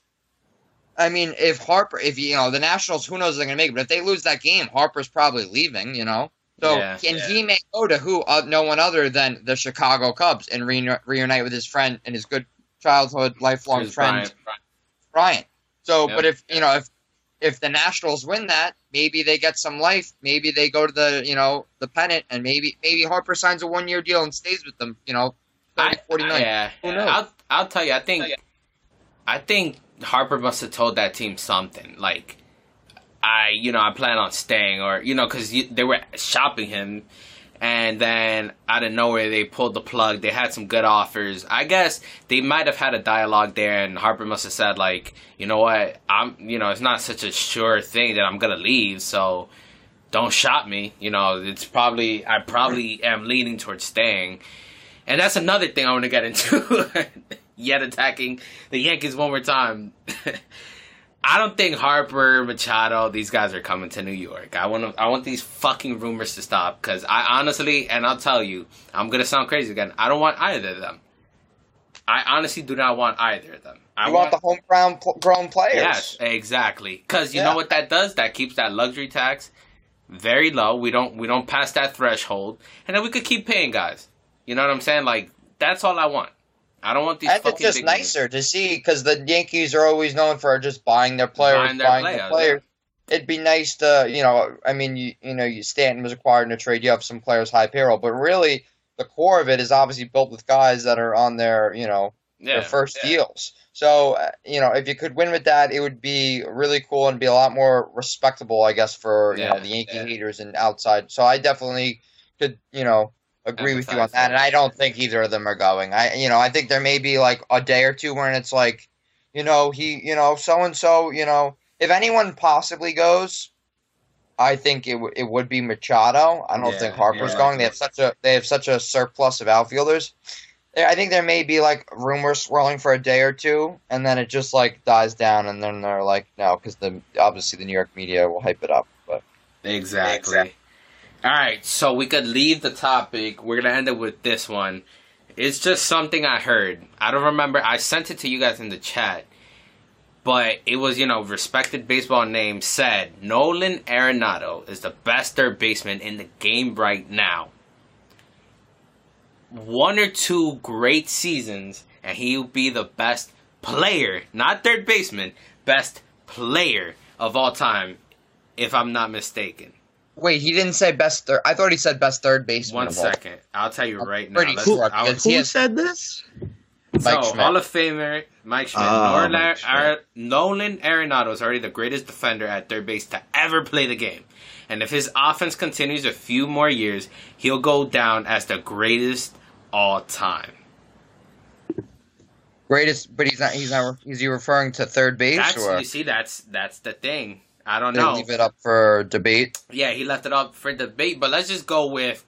I mean, if Harper, if you know the Nationals, who knows if they're gonna make it, but if they lose that game, Harper's probably leaving. You know, so Yeah, and yeah. he may go to who? Uh, no one other than the Chicago Cubs and reuni- reunite with his friend and his good childhood, lifelong Kris friend Bryant. Bryant. So, Yep. but if you know if if the Nationals win that, maybe they get some life. Maybe they go to the you know the pennant, and maybe maybe Harper signs a one year deal and stays with them. You know, 30, 49. Yeah, Who knows? I'll I'll tell you. I think I think Harper must have told that team something like, I you know I plan on staying or you know because they were shopping him, and then out of nowhere they pulled the plug. They had some good offers. I guess they might have had a dialogue there, and Harper must have said like, you know what, I'm you know it's not such a sure thing that I'm gonna leave, so don't shop me. You know, it's probably I probably am leaning towards staying. And that's another thing I want to get into. Yet attacking the Yankees one more time. I don't think Harper, Machado, these guys are coming to New York. I want to, I want these fucking rumors to stop because I honestly, and I'll tell you, I'm gonna sound crazy again. I don't want either of them. I honestly do not want either of them. I You want the homegrown grown players. Yes, exactly. Because you Yeah. know what that does? That keeps that luxury tax very low. We don't we don't pass that threshold, and then we could keep paying guys. You know what I'm saying? Like that's all I want. I don't want these. And it's fucking just big names. nicer to see because the Yankees are always known for just buying their players, Buying buying, their their players, players. It'd be nice to, you know, I mean, you, you know, you, Stanton was acquired in a trade. You have some players high payroll, but really the core of it is obviously built with guys that are on their, you know, Yeah, their first deals. So, uh, you know, if you could win with that, it would be really cool and be a lot more respectable, I guess, for you Yeah, know the Yankee yeah. haters and outside. So I definitely could, you know, agree with you on that. And I don't think either of them are going. I, you know, I think there may be like a day or two when it's like, you know, he, you know, so and so, you know, if anyone possibly goes. I think it, w- it would be Machado. I don't Yeah, think Harper's yeah. going. They have such a they have such a surplus of outfielders. I think there may be like rumors swirling for a day or two, and then it just like dies down, and then they're like, no, because the obviously the New York media will hype it up. But Exactly. Exactly. All right, so we could leave the topic. We're gonna end it with this one. It's just something I heard. I don't remember. I sent it to you guys in the chat, but it was you know respected baseball name said Nolan Arenado is the best third baseman in the game right now. One or two great seasons, and he'll be the best player, not third baseman, best player of all time, if I'm not mistaken. Wait, he didn't say best third. I thought he said best third baseman. One of all. second, I'll tell you I'm right now. pretty Let's- sure, I'll- Who has- said this? Mike so, Schmidt. Hall of Famer Mike Schmidt. Ah, oh, Nolan, Mike Schmidt. Ar- Nolan Arenado is already the greatest defender at third base to ever play the game. And if his offense continues a few more years, he'll go down as the greatest all time. Greatest, but he's not. He's not. Is he referring to third base That's or you see, that's that's the thing. I don't know. leave it up for debate? Yeah, he left it up for debate, but let's just go with.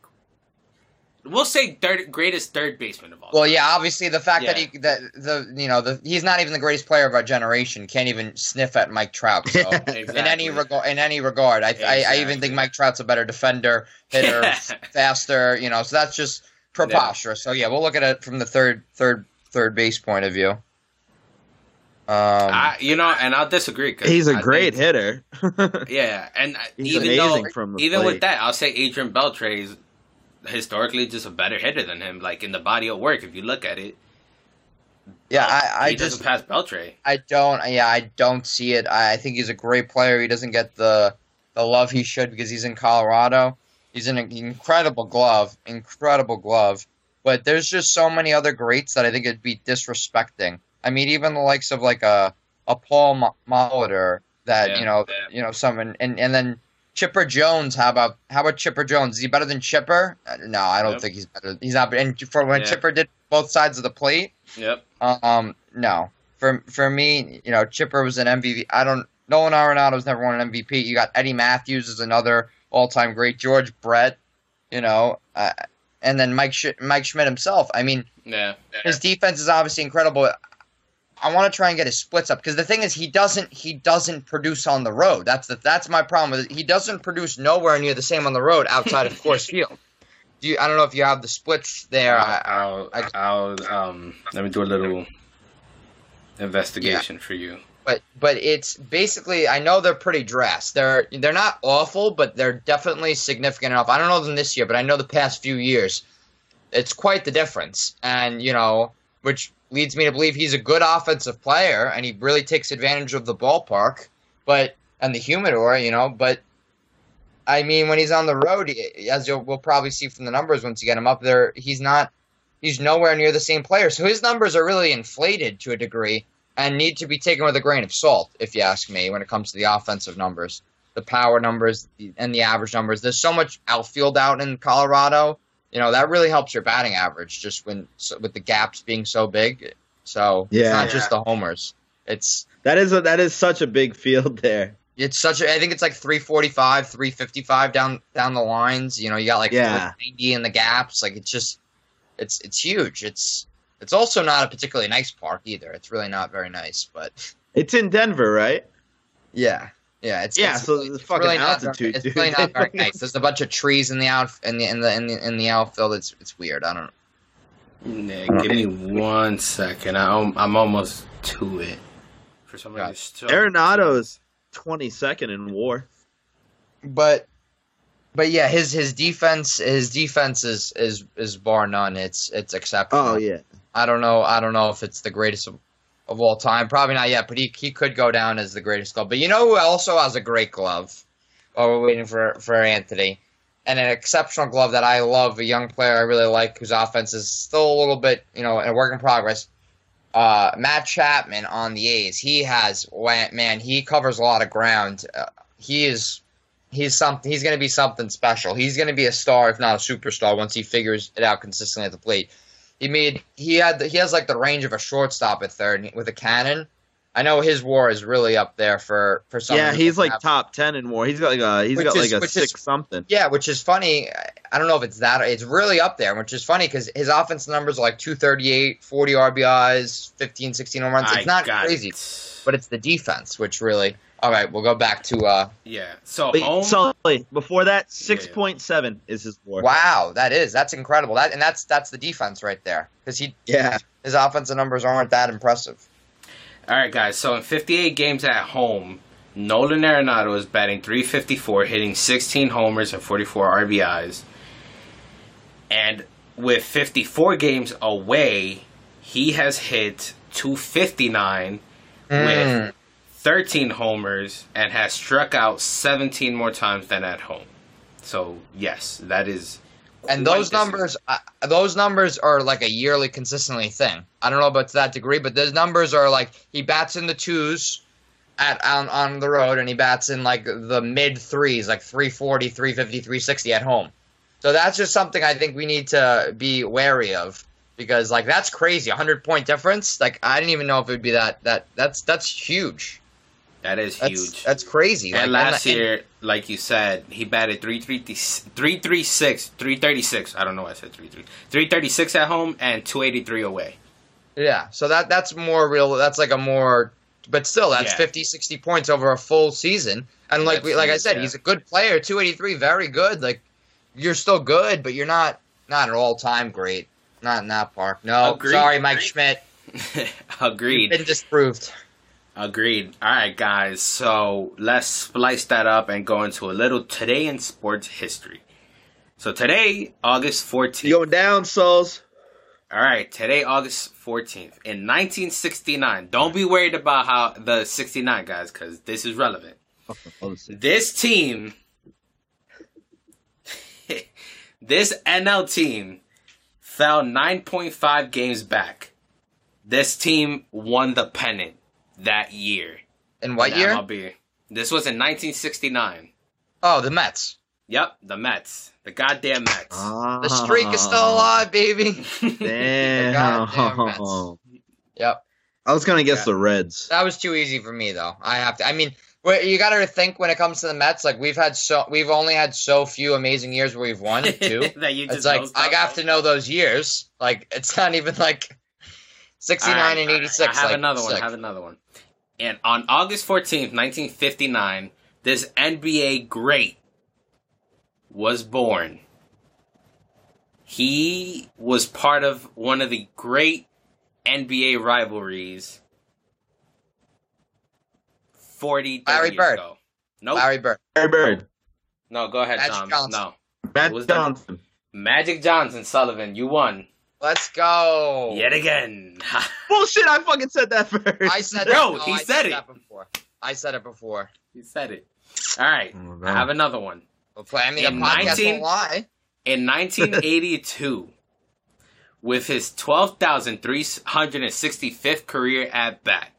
We'll say third greatest third baseman of all. Well, time. yeah, obviously the fact that he that the you know the he's not even the greatest player of our generation. Can't even sniff at Mike Trout. So. Exactly. in any regard. In any regard, I, I, I even think Mike Trout's a better defender, hitter, Yeah. faster. You know, so that's just preposterous. So yeah, we'll look at it from the third, third, third base point of view. Um, I, you know, and I'll disagree. 'cause He's a I great think- hitter. Yeah, and He's even amazing though, from even plate. with that, I'll say Adrian Beltre is historically just a better hitter than him. Like in the body of work, if you look at it, yeah, I, I he just doesn't pass Beltre. I don't. Yeah, I don't see it. I, I think he's a great player. He doesn't get the the love he should because he's in Colorado. He's an incredible glove, incredible glove. But there's just so many other greats that I think it'd be disrespecting. I mean, even the likes of like a a Paul Mo- Molitor that Yeah, you know, yeah. you know, someone and and then Chipper Jones. How about how about Chipper Jones? Is he better than Chipper? Uh, No, I don't Yep. think he's better. He's not. And for when Yeah. Chipper did both sides of the plate, Yep. um, no. For for me, you know, Chipper was an MVP. I don't. Nolan Arenado's never won an MVP. You got Eddie Mathews is another all-time great. George Brett, you know, uh, and then Mike Mike Schmidt himself. I mean, Yeah. his defense is obviously incredible. I want to try and get his splits up because the thing is he doesn't he doesn't produce on the road. That's the that's my problem with it. He doesn't produce nowhere near the same on the road outside of course field. Do you? I don't know if you have the splits there. I, I'll, I- I'll, um, let me do a little investigation for you. but but it's basically I know they're pretty dressed. They're they're not awful, but they're definitely significant enough. I don't know them this year, but I know the past few years. It's quite the difference, and you know, which leads me to believe he's a good offensive player, and he really takes advantage of the ballpark, but and the humidor, you know. But I mean, when he's on the road, as you'll we'll probably see from the numbers once you get him up there, he's not. He's nowhere near the same player, so his numbers are really inflated to a degree and need to be taken with a grain of salt, if you ask me, when it comes to the offensive numbers, the power numbers, and the average numbers. There's so much outfield out in Colorado. You know that really helps your batting average, just when so, with the gaps being so big. So it's Yeah. not just the homers. It's That is a, that is such a big field there. it's such a. I think it's like 345, 355 down down the lines. You know, you got like Yeah. 490 in the gaps. Like it's just, it's it's huge. It's it's also not a particularly nice park either. It's really not very nice, but. It's in Denver, right? Yeah, yeah, it's Yeah, it's so the it's fucking really not, altitude, It's really not very nice. There's a bunch of trees in the out in the in the in the, in the outfield. It's it's weird. I don't. Nick, give me one second. I'm, I'm almost to it. For some reason, Got it. Arenado's twenty second in WAR. But but yeah, his his defense his defense is is is bar none. It's it's exceptional. Oh yeah, I don't know. I don't know if it's the greatest of, of all time. Probably not yet, but he he could go down as the greatest glove. But you know who also has a great glove? Oh, we're waiting for for Anthony. And an exceptional glove that I love, a young player I really like, whose offense is still a little bit, you know, a work in progress. Uh, Matt Chapman on the A's. He has man, he covers a lot of ground. Uh, he is he's something. He's going to be something special. He's going to be a star, if not a superstar, once he figures it out consistently at the plate. He made he had the, he has like the range of a shortstop at third with a cannon. I know his WAR is really up there for for some. yeah. He's like top ten in WAR. He's got like a he's got is- like a which is- six something. yeah, which is funny. I don't know if it's that. It's really up there, which is funny because his offense numbers are like 238, 40 RBIs, 15, 16 home runs. It's I not crazy, it. But it's the defense which really. All right, we'll go back to. uh yeah. So Wait, home. Sully, before that, six point seven is his WAR. Wow, that is that's incredible. That and that's that's the defense right there because he Yeah, his offensive numbers aren't that impressive. All right, guys. So in 58 games at home, Nolan Arenado is batting 354, hitting 16 homers and 44 RBIs. And with 54 games away, he has hit 259 Mm. with 13 homers and has struck out 17 more times than at home. So yes, that is. And those numbers, uh, those numbers are like a yearly, consistently thing. I don't know about to that degree, but those numbers are like he bats in the twos at on, on the road, and he bats in like the mid threes, like 340, 350, 360 at home. So that's just something I think we need to be wary of because like that's crazy, a hundred point difference. Like I didn't even know if it would be that that that's that's huge. That is That's huge. that's crazy. And Like, last and- year, like you said, he batted 336, 336, 336. I don't know why I said 33. 336 at home and 283 away. Yeah, so that that's more real. That's like a more, but still, that's Yeah. fifty, sixty 50, 60 points over a full season. And like we, like I said, yeah. he's a good player. 283, very good. Like you're still good, but you're not not an all time great. Not in that park. No, Agreed. sorry, Mike Schmidt. Agreed. Been disproved. Agreed. All right, guys. So let's splice that up and go into a little today in sports history. So today, August 14th. you going down, souls? All right, today, August 14th. In 1969, don't be worried about how the 69 guys, because this is relevant. This team, this NL team, fell 9.5 games back. This team won the pennant that year. In what in year? MLB. This was in 1969. Oh, the Mets. Yep, the Mets. The goddamn Mets. The streak is still ah. alive, baby. Damn. Goddamn Mets. Yep. I was gonna guess Yeah. the Reds. That was too easy for me, though. I have to. I mean, wh- you got to think when it comes to the Mets. Like we've had so, we've only had so few amazing years where we've won too. that you just it's like I have to know those years. Like it's not even like 69 All right, and 86. I have like, another one. I sick. have another one. And on August 14th, 1959, this NBA great was born. He was part of one of the great NBA rivalries 40 30 Larry years Bird. ago. Nope. Larry Bird. Larry Bird, no, go ahead, Magic Tom. Johnson. No. Matt was that? Johnson. Magic Johnson, Sullivan, you won. Let's go. Yet again. Bullshit! I fucking said that first. I said No, it. he I said it. That before. I said it before. He said it. All right. Oh, I have another one. We'll play. I mean, In the podcast 19 won't. In 1982, with his 12,365th career at bat,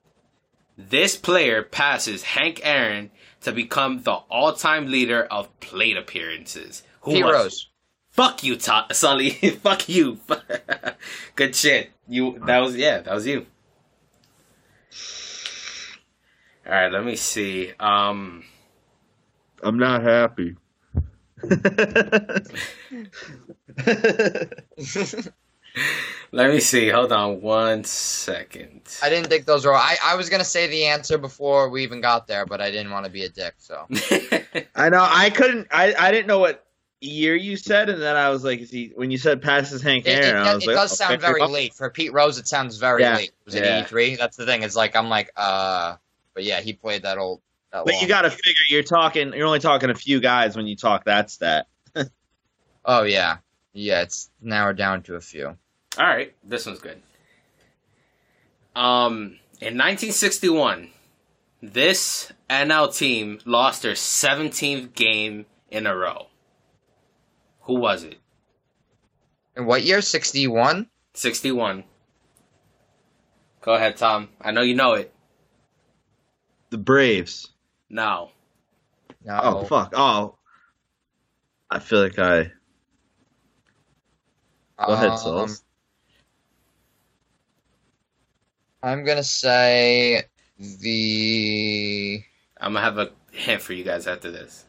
this player passes Hank Aaron to become the all-time leader of plate appearances. Who Pete was? Rose. Fuck you, Ta- Sully. Fuck you. Good shit. You. That was yeah. That was you. All right. Let me see. Um. I'm not happy. Let me see. Hold on one second. I didn't think those were. I, I was gonna say the answer before we even got there, but I didn't want to be a dick. So I know. I couldn't. I I didn't know what year you said, and then I was like, is he, when you said passes Hank it, it, Aaron, I it was like, does oh, sound very late for Pete Rose. It sounds very Yeah, late. Was it yeah. eighty three? That's the thing. It's like I'm like uh, but yeah, he played that old. That But long. you got to figure you're talking. You're only talking a few guys when you talk that stat. Oh yeah, yeah. It's narrowed down to a few. All right, this one's good. Um, in 1961, this NL team lost their 17th game in a row. Who was it? In what year? Sixty one. 61. Go ahead, Tom. I know you know it. The Braves. No. No. Oh fuck. Oh, I feel like I. Go ahead, Um, I'm gonna say the. I'm gonna have a hint for you guys after this.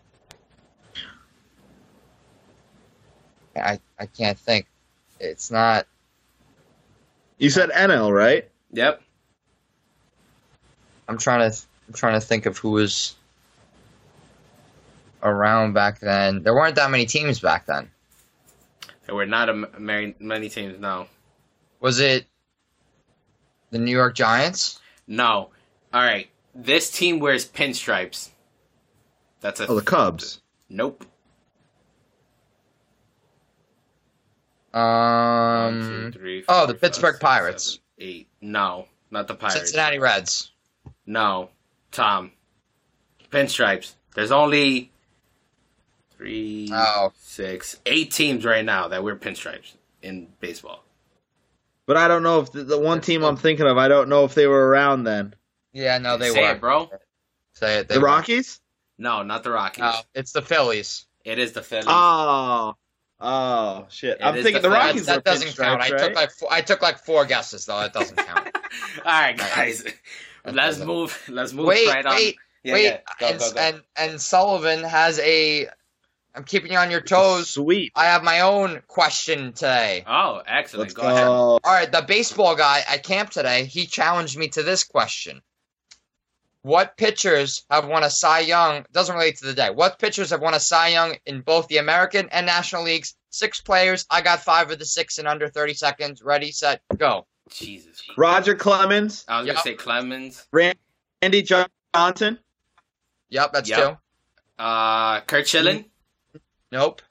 I I can't think. It's not. You said NL, right? Yep. I'm trying to. I'm trying to think of who was around back then. There weren't that many teams back then. There were not a m- many, many teams. No. Was it the New York Giants? No. All right. This team wears pinstripes. That's a Oh, the Cubs. nope. Um. One, two, three, oh, four, the five, Pittsburgh six, Pirates. seven, eight. No, not the Pirates. Cincinnati Reds. No, Tom. Pinstripes. There's only three, Oh. six, eight teams right now that wear pinstripes in baseball. But I don't know if the, the one team I'm thinking of. I don't know if they were around then. Yeah, no, they Say were. it, bro. Say it. They The were. Rockies. No, not the Rockies. No, it's the Phillies. It is the Phillies. Oh, oh shit! It I'm is thinking the the, Phillies. Rockies. that were doesn't count. I took right? like four, I took like four guesses though. That doesn't count. All right, guys. That let's doesn't- move. Let's move wait, right on. wait, Yeah, wait. yeah. Go, and, go, go. and and Sullivan has a. I'm keeping you on your toes. Sweet. I have my own question today. oh, excellent. Let's go, go. ahead. All right, the baseball guy at camp today, he challenged me to this question. What pitchers have won a Cy Young? Doesn't relate to the day. What pitchers have won a Cy Young in both the American and National Leagues? Six players. I got five of the six in under 30 seconds. Ready, set, go. Jesus. Roger Clemens, I was Yep. gonna say Clemens. Randy Johnson, Yep, that's Yep. two. Uh, Curt Schilling. Nope.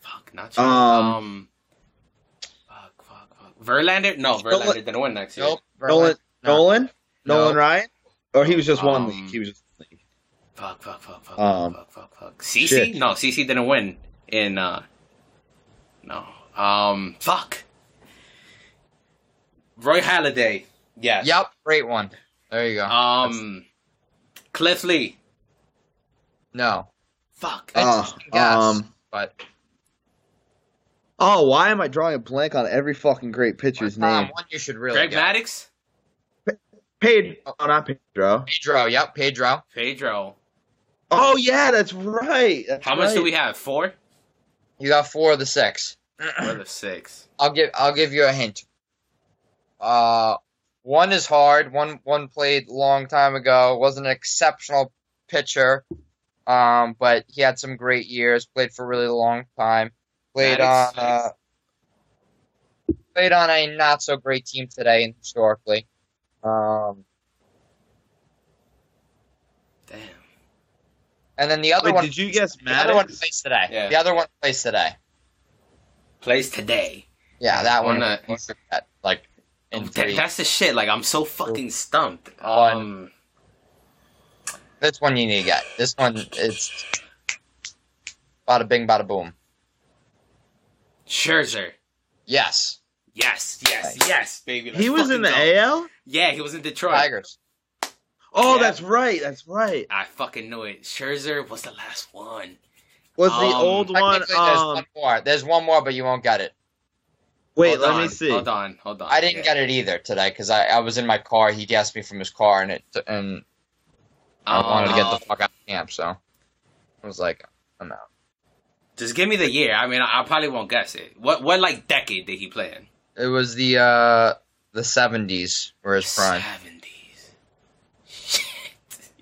Fuck, not Schilling. Um, Um, fuck, fuck, fuck. Verlander? No, Verlander Nolan- didn't win next year. Nope. Nolan, No. Nolan, Nolan Ryan, or he was just one Um, league. He was just one league. Fuck, fuck, fuck, fuck, Um, fuck, fuck, fuck. CC? shit. No, CC didn't win in, uh, no. Um, fuck. Roy Halladay. Yes. Yep, great one. There you go. Um, Cliff Lee. no. Fuck. That's Oh, just um, but Oh, why am I drawing a blank on every fucking great pitcher's Tom, name? one you should really Greg get. Maddux. Paid, oh, not Pedro. Pedro, yep, Pedro. Pedro. Oh yeah, that's right. That's How much do we have? Four? You got four of the six. Or the six? I'll give I'll give you a hint. Uh One is hard. One one played a long time ago. wasn't an exceptional pitcher, um, but he had some great years. Played for a really long time. Played on uh, played on a not so great team today and historically. Um, Damn. and then the other Wait, one. did you guess the other one plays today. Yeah. The other one plays today. Plays today. Yeah, that one. Wanna- that, like in That- that's the shit. Like I'm so fucking stumped. One. Um, This one you need to get. This one it's bada bing, bada boom. Scherzer. Yes, Yes, yes, Nice. yes, baby. Let's He was in the go. AL. Yeah, he was in Detroit. Tigers. Oh, Yeah. that's right. That's right. I fucking knew it. Scherzer was the last one. Was the Um, old one? There's Um, one more. There's one more, but you won't get it. wait, Hold let on, me see. Hold on, hold on. I didn't get it either today because I, I was in my car. He asked me from his car, and it and I wanted to get the fuck out of camp. So I was like, I'm out. Just give me the year. I mean, I, I probably won't guess it. What what like decade did he play in? It was the uh the 70s were his prime. Seventies.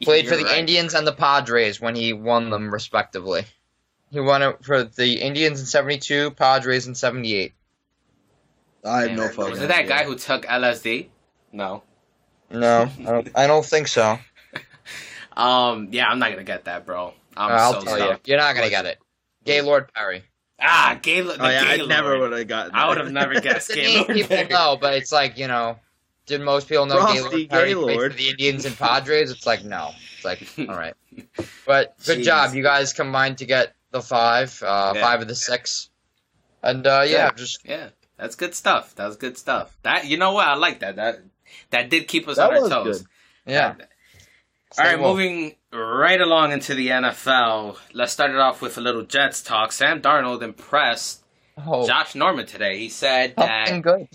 Played for the right. Indians and the Padres when he won them respectively. He won it for the Indians in 72, Padres in 78. I have Damn. no fucking. Was it that guy who took LSD? No. No, I don't, I don't think so. Um. Yeah, I'm not gonna get that, bro. I'm I'll so tell you. stumped. You're not going to get it. Gaylord Perry. Ah, Gaylord. Oh yeah, I never would have gotten. I would have never guessed the Gaylord. people know, but it's like, you know, did most people know Frosty Gaylord Perry Gaylord. for the Indians and Padres? It's like, no. It's like, all right. But good Jeez. job. You guys combined to get the five, uh, Yeah. five of the six. And, uh, yeah, Good. just Yeah, that's good stuff. That was good stuff. That you know what? I like that. That that did keep us That on our toes. good. yeah. All right, moving right along into the NFL. Let's start it off with a little Jets talk. Sam Darnold impressed Oh, Josh Norman today. He said that something good.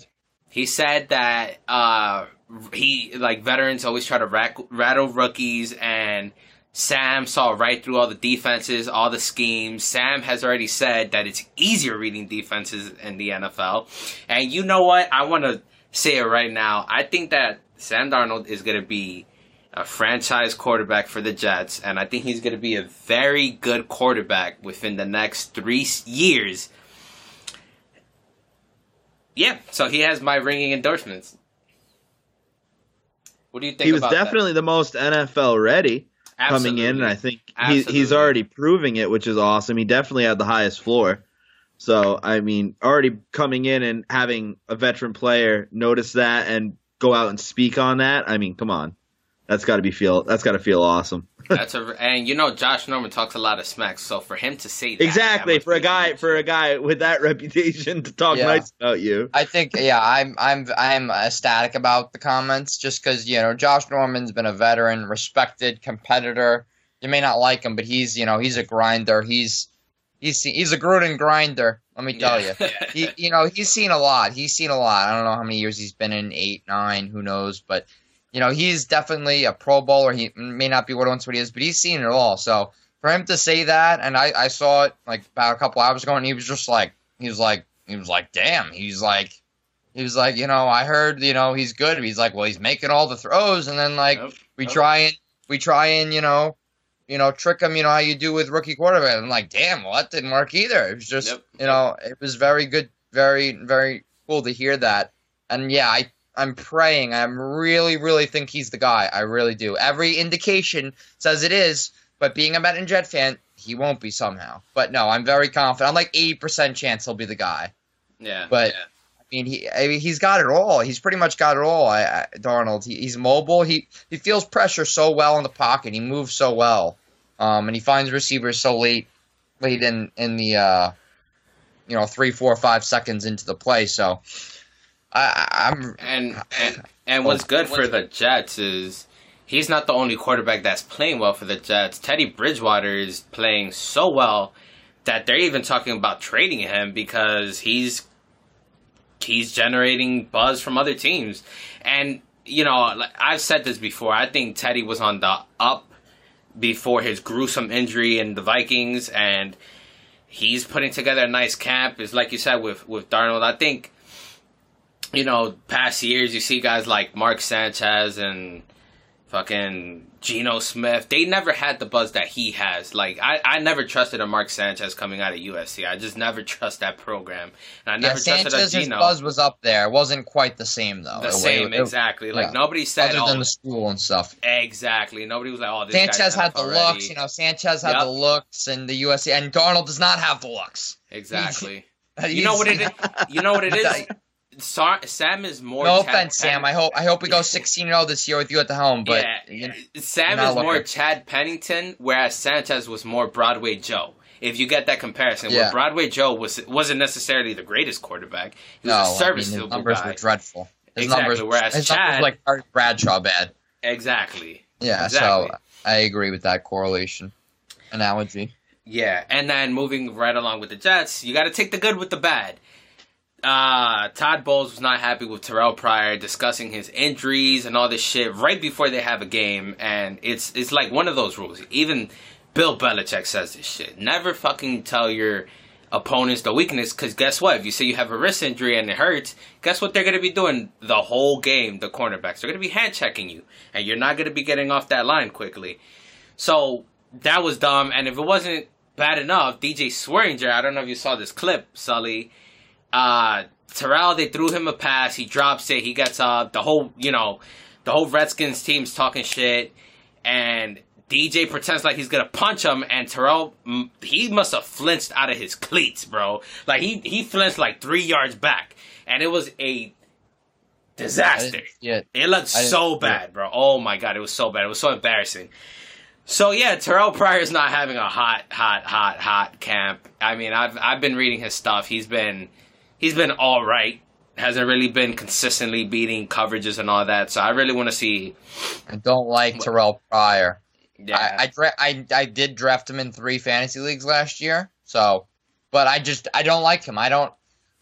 he said that uh, he like veterans always try to rack, rattle rookies, and Sam saw right through all the defenses, all the schemes. Sam has already said that it's easier reading defenses in the NFL, and you know what? I want to say it right now. I think that Sam Darnold is going to be a franchise quarterback for the Jets, and I think he's going to be a very good quarterback within the next three years. Yeah, so he has my ringing endorsements. What do you think He was about that? definitely the most NFL ready coming in, and I think he, he's already proving it, which is awesome. He definitely had the highest floor. So I mean, already coming in and having a veteran player notice that and go out and speak on that. I mean, come on, that's got to be feel. That's got to feel awesome. That's a, and you know Josh Norman talks a lot of smack, so for him to say that, exactly that for a guy huge. for a guy with that reputation to talk Yeah. nice about you. I think, yeah, I'm, I'm, I'm ecstatic about the comments just because you know Josh Norman's been a veteran, respected competitor. You may not like him, but he's, you know, he's a grinder. He's, he's, he's a Gruden grinder. Let me tell you. He, you know, he's seen a lot. He's seen a lot. I don't know how many years he's been in, eight, nine, who knows? But you know, he's definitely a Pro Bowler. He may not be what once what he is, but he's seen it all. So for him to say that, and I, I saw it like about a couple hours ago, and he was just like, he was like, he was like, damn. He's like, he was like, you know, I heard, you know, he's good. He's like, well, he's making all the throws, and then like we try and we try and you know, you know, trick him. You know how you do with rookie quarterback. I'm like, damn, well, that didn't work either. It was just, you know, it was very good, very, very cool to hear that. And yeah, I, I'm praying. I'm really, really think he's the guy. I really do. Every indication says it is, but being a Met and Jet fan, he won't be somehow. But no, I'm very confident. I'm like 80% chance he'll be the guy. yeah, But yeah. I mean, he I mean, he's got it all. He's pretty much got it all. I, I, Darnold. He, he's mobile. He he feels pressure so well in the pocket. He moves so well, um, and he finds receivers so late, late in in the uh, you know three, four, five seconds into the play. So I, I'm And and, and what's good for the Jets is he's not the only quarterback that's playing well for the Jets. Teddy Bridgewater is playing so well that they're even talking about trading him because he's he's generating buzz from other teams. And you know, like I've said this before. I think Teddy was on the up before his gruesome injury in the Vikings, and he's putting together a nice camp. Is like you said with with Darnold. I think you know, past years, you see guys like Mark Sanchez and fucking Geno Smith. They never had the buzz that he has. Like I, I never trusted a Mark Sanchez coming out of USC. I just never trust that program, and I never yeah, trusted Sanchez, a his Geno. buzz was up there. It wasn't quite the same though. the It- same, it- exactly. Like yeah. nobody said, Other oh, than the school and stuff. exactly. Nobody was like, oh, this Sanchez had the already. looks, you know. Sanchez had Yep. the looks, and the USC and Darnold does not have the looks. Exactly. you know what it is? You know what it is? Sa- Sam is more. No Chad offense, Sam. I hope I hope we go 16-0 this year with you at the helm, but yeah, Sam is more. Chad Pennington, whereas Sanchez was more Broadway Joe. If you get that comparison, where Broadway Joe was wasn't necessarily the greatest quarterback, he was no, a I mean, serviceable his numbers guy. were dreadful. His Exactly, numbers, whereas his Chad- numbers like Bradshaw bad. Exactly. Yeah, Exactly. so I agree with that correlation analogy. Yeah, and then moving right along with the Jets, you got to take the good with the bad. Uh, Todd Bowles was not happy with Terrelle Pryor discussing his injuries and all this shit right before they have a game, and it's it's like one of those rules. Even Bill Belichick says this shit. Never fucking tell your opponents the weakness, because guess what? If you say you have a wrist injury and it hurts, guess what they're gonna be doing the whole game? The cornerbacks they're gonna be hand checking you, and you're not gonna be getting off that line quickly. So that was dumb. And if it wasn't bad enough, DJ Swearinger, I don't know if you saw this clip, Sully. Uh, Terrelle, they threw him a pass. He drops it. He gets up. The whole, you know, the whole Redskins team's talking shit. And DJ pretends like he's gonna punch him. And Terrelle, he must have flinched out of his cleats, bro. Like he he flinched like three yards back, and it was a disaster. didn't it. Looked so bad, bro. Oh my god, it was so bad. It was so embarrassing. So yeah, Terrelle Pryor's not having a hot, hot, hot, hot camp. I mean, I've I've been reading his stuff. He's been he's been all right. Hasn't really been consistently beating coverages and all that. So I really want to see. I don't like Terrelle Pryor. Yeah, I I, dra- I I did draft him in three fantasy leagues last year. So, but I just I don't like him. I don't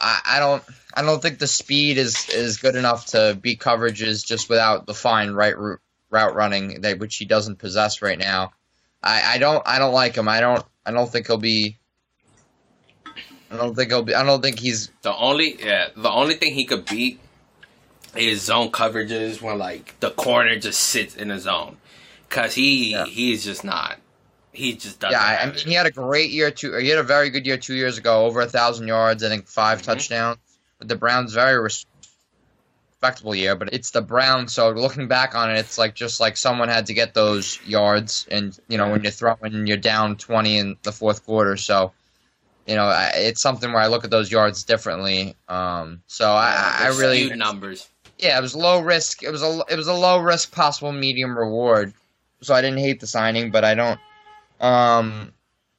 I, I don't I don't think the speed is is good enough to beat coverages just without the fine right route route running that which he doesn't possess right now. I, I don't I don't like him. I don't I don't think he'll be. I don't think he'll be. I don't think he's. the only yeah the only thing he could beat is zone coverages when like the corner just sits in a zone, cause he Yeah. he's just not. He just doesn't. Yeah, I, mean it. he had a great year two. He had a very good year two years ago, over a thousand yards. I think 5 Mhm. touchdowns. But the Browns very respectable year. But it's the Browns, so looking back on it, it's like just like someone had to get those yards, and you know when you're throwing, you're down twenty in the fourth quarter. So you know I, it's something where I look at those yards differently. Um, so I, I really numbers. yeah, it was low risk. It was a it was a low risk, possible medium reward. So I didn't hate the signing, but I don't. Um,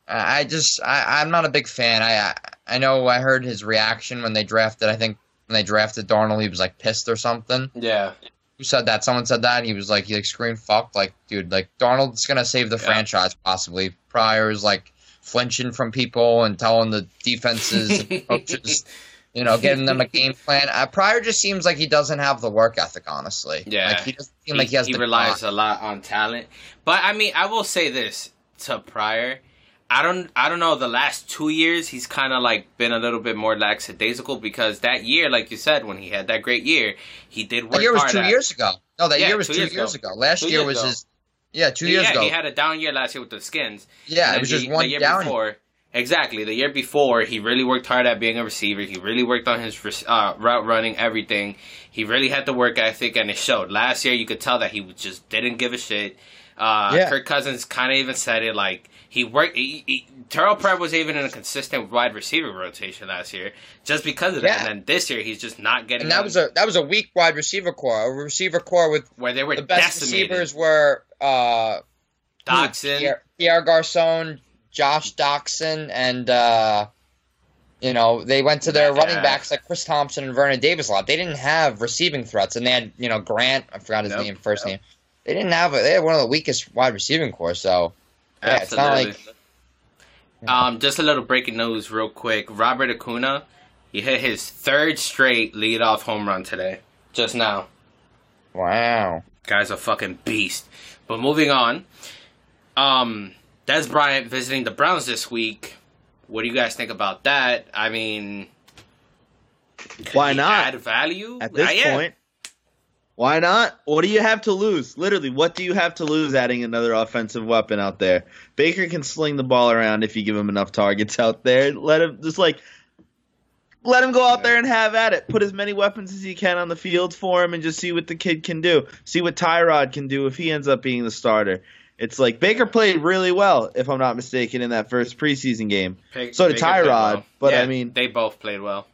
I just I I'm not a big fan. I I, know I heard his reaction when they drafted. I think when they drafted Darnold, he was like pissed or something. Yeah. Who said that? Someone said that. He was like he like screamed fuck. Like dude, like Darnold's gonna save the Yeah. franchise possibly. Pryor's like flinching from people and telling the defenses and coaches. You know, giving them a game plan. Uh, Pryor just seems like he doesn't have the work ethic, honestly. Yeah. like he doesn't seem like he has. he the relies grind. a lot on talent. But I mean, I will say this to Pryor. I don't I don't know the last 2 years he's kind of like been a little bit more lackadaisical because that year like you said when he had that great year, he did work That year was hard two at- years ago. No, that Yeah, year was two two years years, ago. ago. Last Two year years was ago. his. Yeah, two years yeah, ago. he had a down year last year with the Skins. yeah, it was then just one the year down. before. Exactly. The year before, he really worked hard at being a receiver. He really worked on his uh, route running, everything. He really had the work ethic, and it showed. Last year, you could tell that he just didn't give a shit. Uh, Yeah. Kirk Cousins kind of even said it like he worked. He, he, Terrell Pryor was even in a consistent wide receiver rotation last year, just because of that. Yeah. And then this year, he's just not getting. And that was a that was a weak wide receiver core, a receiver core with where they were the best decimated. receivers were uh, Doctson, Pierre, Pierre Garcon, Josh Doctson, and uh, you know they went to their Yeah. running backs like Chris Thompson and Vernon Davis a lot. They didn't have receiving threats, and they had you know Grant. I forgot his Yep, name, first yep. name. They didn't have. A, they had one of the weakest wide receiving cores. So yeah, it's not Absolutely. like Um, just a little breaking news, real quick. Robert Acuna, he hit his third straight leadoff home run today, just now. wow. Guy's a fucking beast. But moving on, um, Dez Bryant visiting the Browns this week. What do you guys think about that? I mean, Why not? Add value At this Uh, yeah. point, why not? What do you have to lose? Literally, what do you have to lose adding another offensive weapon out there? Baker can sling the ball around if you give him enough targets out there. Let him just like let him go out there and have at it. Put as many weapons as you can on the field for him and just see what the kid can do. See what Tyrod can do if he ends up being the starter. It's like Baker played really well, if I'm not mistaken, in that first preseason game. So did Baker Tyrod, well. but Yeah, I mean- they both played well.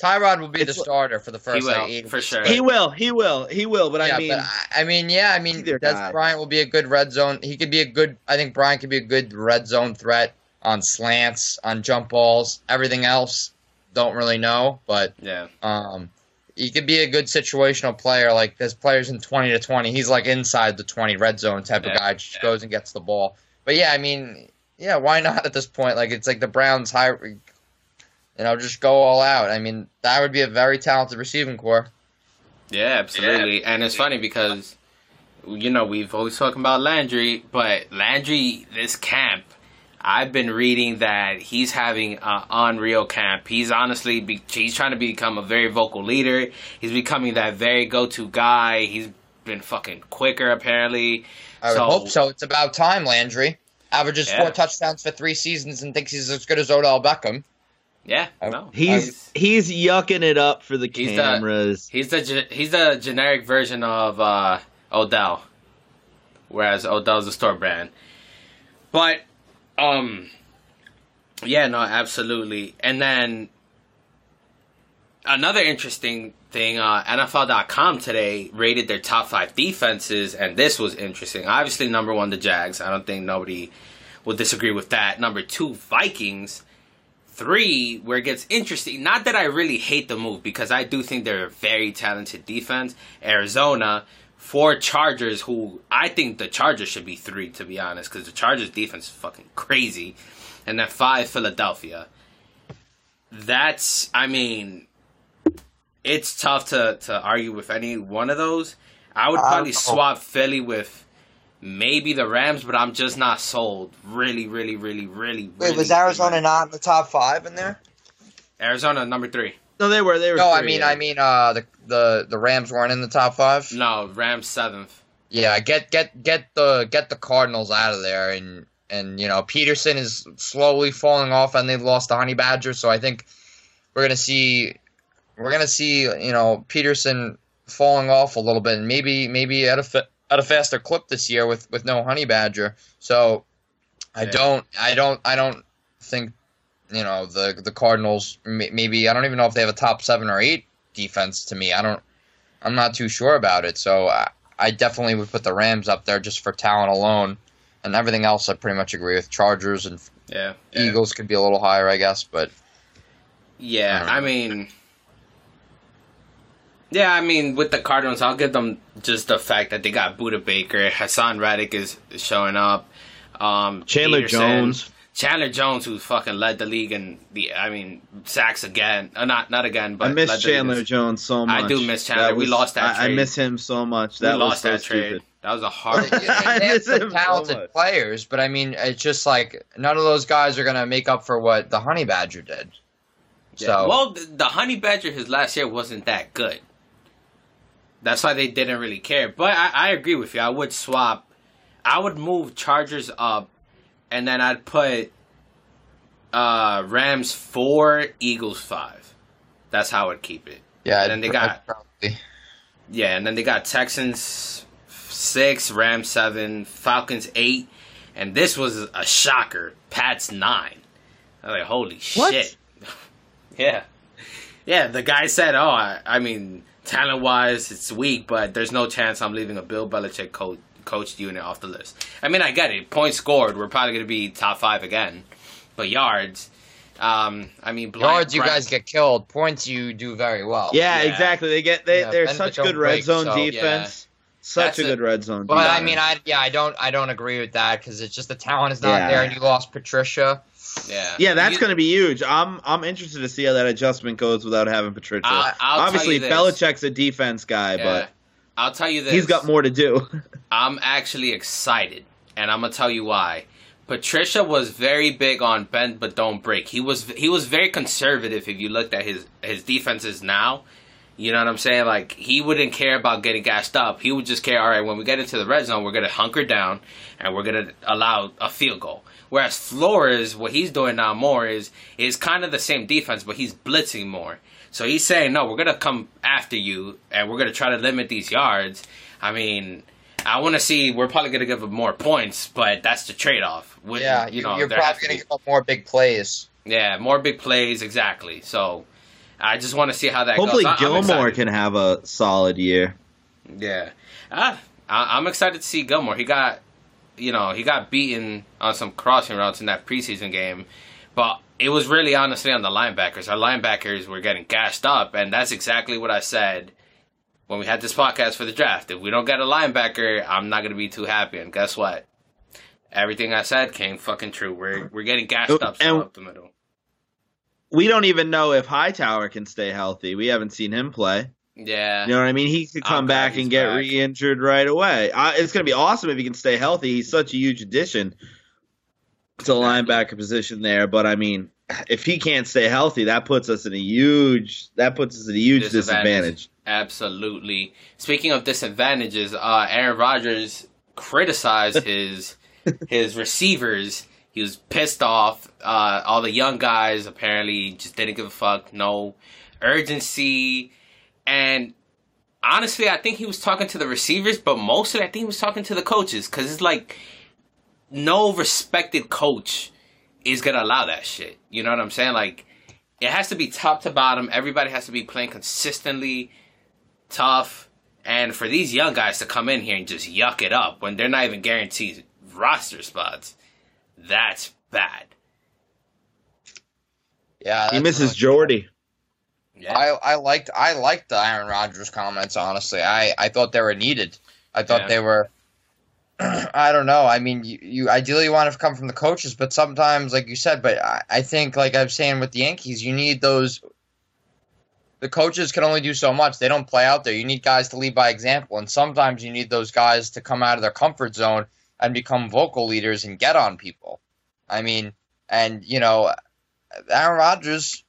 Tyrod will be the starter for the first He will, like eight for sure. He will, he will, he will. But yeah, I mean, but I, I mean, yeah, I mean, Either Dez guy. Bryant will be a good red zone. He could be a good. I think Bryant could be a good red zone threat on slants, on jump balls. Everything else, don't really know, but Yeah. um, he could be a good situational player. Like there's players in twenty to twenty. He's like inside the twenty red zone type Yeah, of guy. Just yeah. goes and gets the ball. But yeah, I mean, yeah, why not at this point? Like it's like the Browns high. You know, just go all out. I mean, that would be a very talented receiving core. Yeah, absolutely. And it's funny because, you know, we've always talking about Landry, but Landry, this camp, I've been reading that he's having an unreal camp. He's honestly, be, he's trying to become a very vocal leader. He's becoming that very go-to guy. He's been fucking quicker apparently. I would So- hope so. It's about time, Landry. Averages Yeah. four touchdowns for three seasons and thinks he's as good as Odell Beckham. Yeah, I- no, He's he's yucking it up for the He's the- cameras. He's the ge- he's the generic version of uh, Odell, whereas Odell's a store brand. But, um, yeah, no, absolutely. And then another interesting thing, uh, NFL.com today rated their top five defenses, and this was interesting. Obviously, number one, the Jags. I don't think nobody will disagree with that. Number two, Vikings three where it gets interesting not that i really hate the move because i do think they're a very talented defense. Arizona four chargers who i think the chargers should be three to be honest because the chargers defense is fucking crazy. And then five philadelphia. That's i mean it's tough to, to argue with any one of those. I would probably swap philly with maybe the rams but i'm just not sold really really really really Wait, was Arizona really. not in the top five in there? Arizona number three. No, they were. They were. No, I mean, yeah. I mean, uh, the the the Rams weren't in the top five. No, Rams seventh. Yeah, get get get the get the Cardinals out of there, and and you know Peterson is slowly falling off, and they've lost the Honey Badger, so I think we're gonna see we're gonna see you know Peterson falling off a little bit, and maybe maybe at a fa- at a faster clip this year with with no Honey Badger. So I don't I don't I don't think you know the the Cardinals maybe I don't even know if they have a top seven or eight defense. To me, I don't I'm not too sure about it. So I, I definitely would put the Rams up there just for talent alone, and everything else I pretty much agree with. Chargers and Yeah. Eagles could be a little higher, I guess, but Yeah, I I mean, yeah, I mean, with the Cardinals, I'll give them just the fact that they got Budda Baker, Haason Reddick is showing up, um, Chandler Peterson, Jones. Chandler Jones, who fucking led the league in the, I mean, sacks again, uh, not not again, but I miss led league Chandler Jones so much. I do miss Chandler. We lost that I, I miss him so much. That was lost so that trade. That was a hard. they, they have some him so talented players. But I mean, it's just like none of those guys are gonna make up for what the Honey Badger did. Yeah. So well, the, the Honey Badger his last year wasn't that good. That's why they didn't really care. But I, I agree with you. I would swap. I would move Chargers up, and then I'd put uh, Rams four, Eagles five. That's how I'd keep it. yeah, and then they got- probably- Yeah, and then they got Texans six, Rams seven, Falcons eight, and this was a shocker. Pats nine. I was like, holy What? shit. yeah, yeah. The guy said, "Oh, I, I mean, talent wise, it's weak, but there's no chance I'm leaving a Bill Belichick co- coached unit off the list." I mean, I get it. Points scored, we're probably going to be top five again, but yards. Um, I mean, Bryant- yards, you Bryant- guys get killed. Points, you do very well. Yeah, Yeah. exactly. They get they Yeah, they're such good don't red break, zone so- defense. Such That's a it. good red zone. But defense. I mean, I yeah, I don't I don't agree with that because it's just the talent is not Yeah. there, and you lost Patricia. Yeah, yeah, that's going to be huge. I'm I'm interested to see how that adjustment goes without having Patricia. I- I'll Obviously. Belichick's a defense guy, Yeah. I'll tell you but this. he's got more to do. I'm actually excited, and I'm gonna tell you why. Patricia was very big on bend but don't break. He was he was very conservative if you looked at his his defenses now. You know what I'm saying? Like he wouldn't care about getting gassed up. He would just care, all right, when we get into the red zone, we're gonna hunker down and we're gonna allow a field goal. Whereas Flores, what he's doing now more is is kind of the same defense, but he's blitzing more. So he's saying, no, we're gonna come after you and we're gonna try to limit these yards. I mean, I want to see. We're probably gonna give him more points, but that's the trade off. Yeah, you, know, you're probably gonna give up more big plays. Yeah, more big plays, exactly. So I just want to see how that Hopefully goes. I- Gilmore can have a solid year. Yeah, ah, I- I'm excited to see Gilmore. He got, you know, he got beaten on some crossing routes in that preseason game, but it was really honestly on the linebackers. Our linebackers were getting gashed up, and that's exactly what I said when we had this podcast for the draft. If we don't get a linebacker, I'm not gonna be too happy. And guess what? Everything I said came fucking true. We're we're getting gashed oh, up so And- up the middle. We don't even know if Hightower can stay healthy. We haven't seen him play. Yeah, You know what I mean? He could I'm come back and get back. re-injured right away. Uh, it's going to be awesome if he can stay healthy. He's such a huge addition to the linebacker position there. But I mean, if he can't stay healthy, that puts us in a huge that puts us in a huge Disadvantage. disadvantage. Absolutely. Speaking of disadvantages, uh, Aaron Rodgers criticized his his receivers. He was pissed off. Uh, all the young guys apparently just didn't give a fuck. No urgency. And honestly, I think he was talking to the receivers, but mostly I think he was talking to the coaches because it's like no respected coach is gonna allow that shit. You know what I'm saying? Like it has to be top to bottom. Everybody has to be playing consistently tough. And for these young guys to come in here and just yuck it up when they're not even guaranteed roster spots, that's bad. Yeah, He misses really- Jordy. Yeah. I, I liked I liked the Aaron Rodgers comments. Honestly, I, I thought they were needed. I thought Yeah. they were. I don't know. I mean, you, you ideally want to come from the coaches, but sometimes, like you said, but I, I think, like I'm saying with the Yankees, you need those. The coaches can only do so much. They don't play out there. You need guys to lead by example, and sometimes you need those guys to come out of their comfort zone and become vocal leaders and get on people. I mean, and you know, Aaron Rodgers,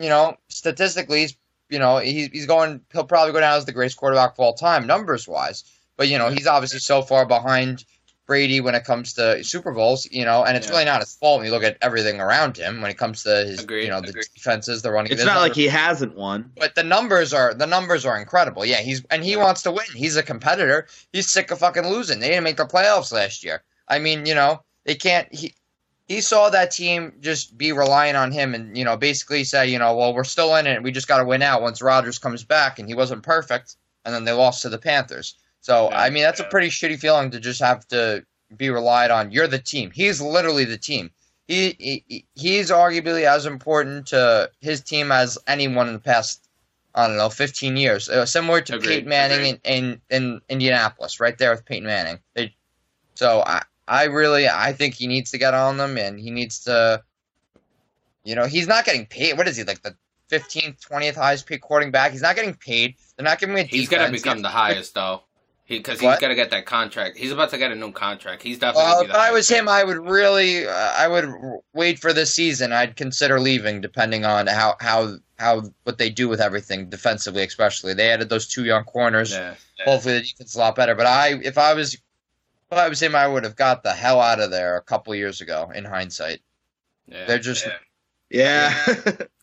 you know, statistically, he's you know he's he's going. He'll probably go down as the greatest quarterback of all time, numbers wise. But you know, he's obviously so far behind Brady when it comes to Super Bowls. You know, and it's Yeah. really not his fault when you look at everything around him when it comes to his, Agreed, you know, the agreed. defenses, the running. It's there's not like he hasn't won. but the numbers are the numbers are incredible. Yeah, he's and he wants to win. He's a competitor. He's sick of fucking losing. They didn't make the playoffs last year. I mean, you know, they can't. He he saw that team just be relying on him, and you know, basically say, you know, well, we're still in it. We just got to win out once Rodgers comes back, and he wasn't perfect, and then they lost to the Panthers. So Yeah, I mean, that's a pretty shitty feeling to just have to be relied on. You're the team. He's literally the team. He, he he's arguably as important to his team as anyone in the past I don't know, 15 years. Uh, similar to Agreed, Peyton Manning in, in, in Indianapolis, right there with Peyton Manning. They, so I, I really, I think he needs to get on them, and he needs to, you know, he's not getting paid. What is he like the 15th, 20th highest paid quarterback? He's not getting paid. They're not giving him a He's gonna become the highest though, because he's What? gonna get that contract. He's about to get a new contract. He's definitely. Well, if I was him, I would really, uh, I would wait for this season. I'd consider leaving, depending on how how how what they do with everything defensively, especially. They added those two young corners. Yeah. Hopefully, the defense is a lot better. But I, if I was, if I was him, I would have got the hell out of there a couple years ago. In hindsight, yeah. they're just. Yeah.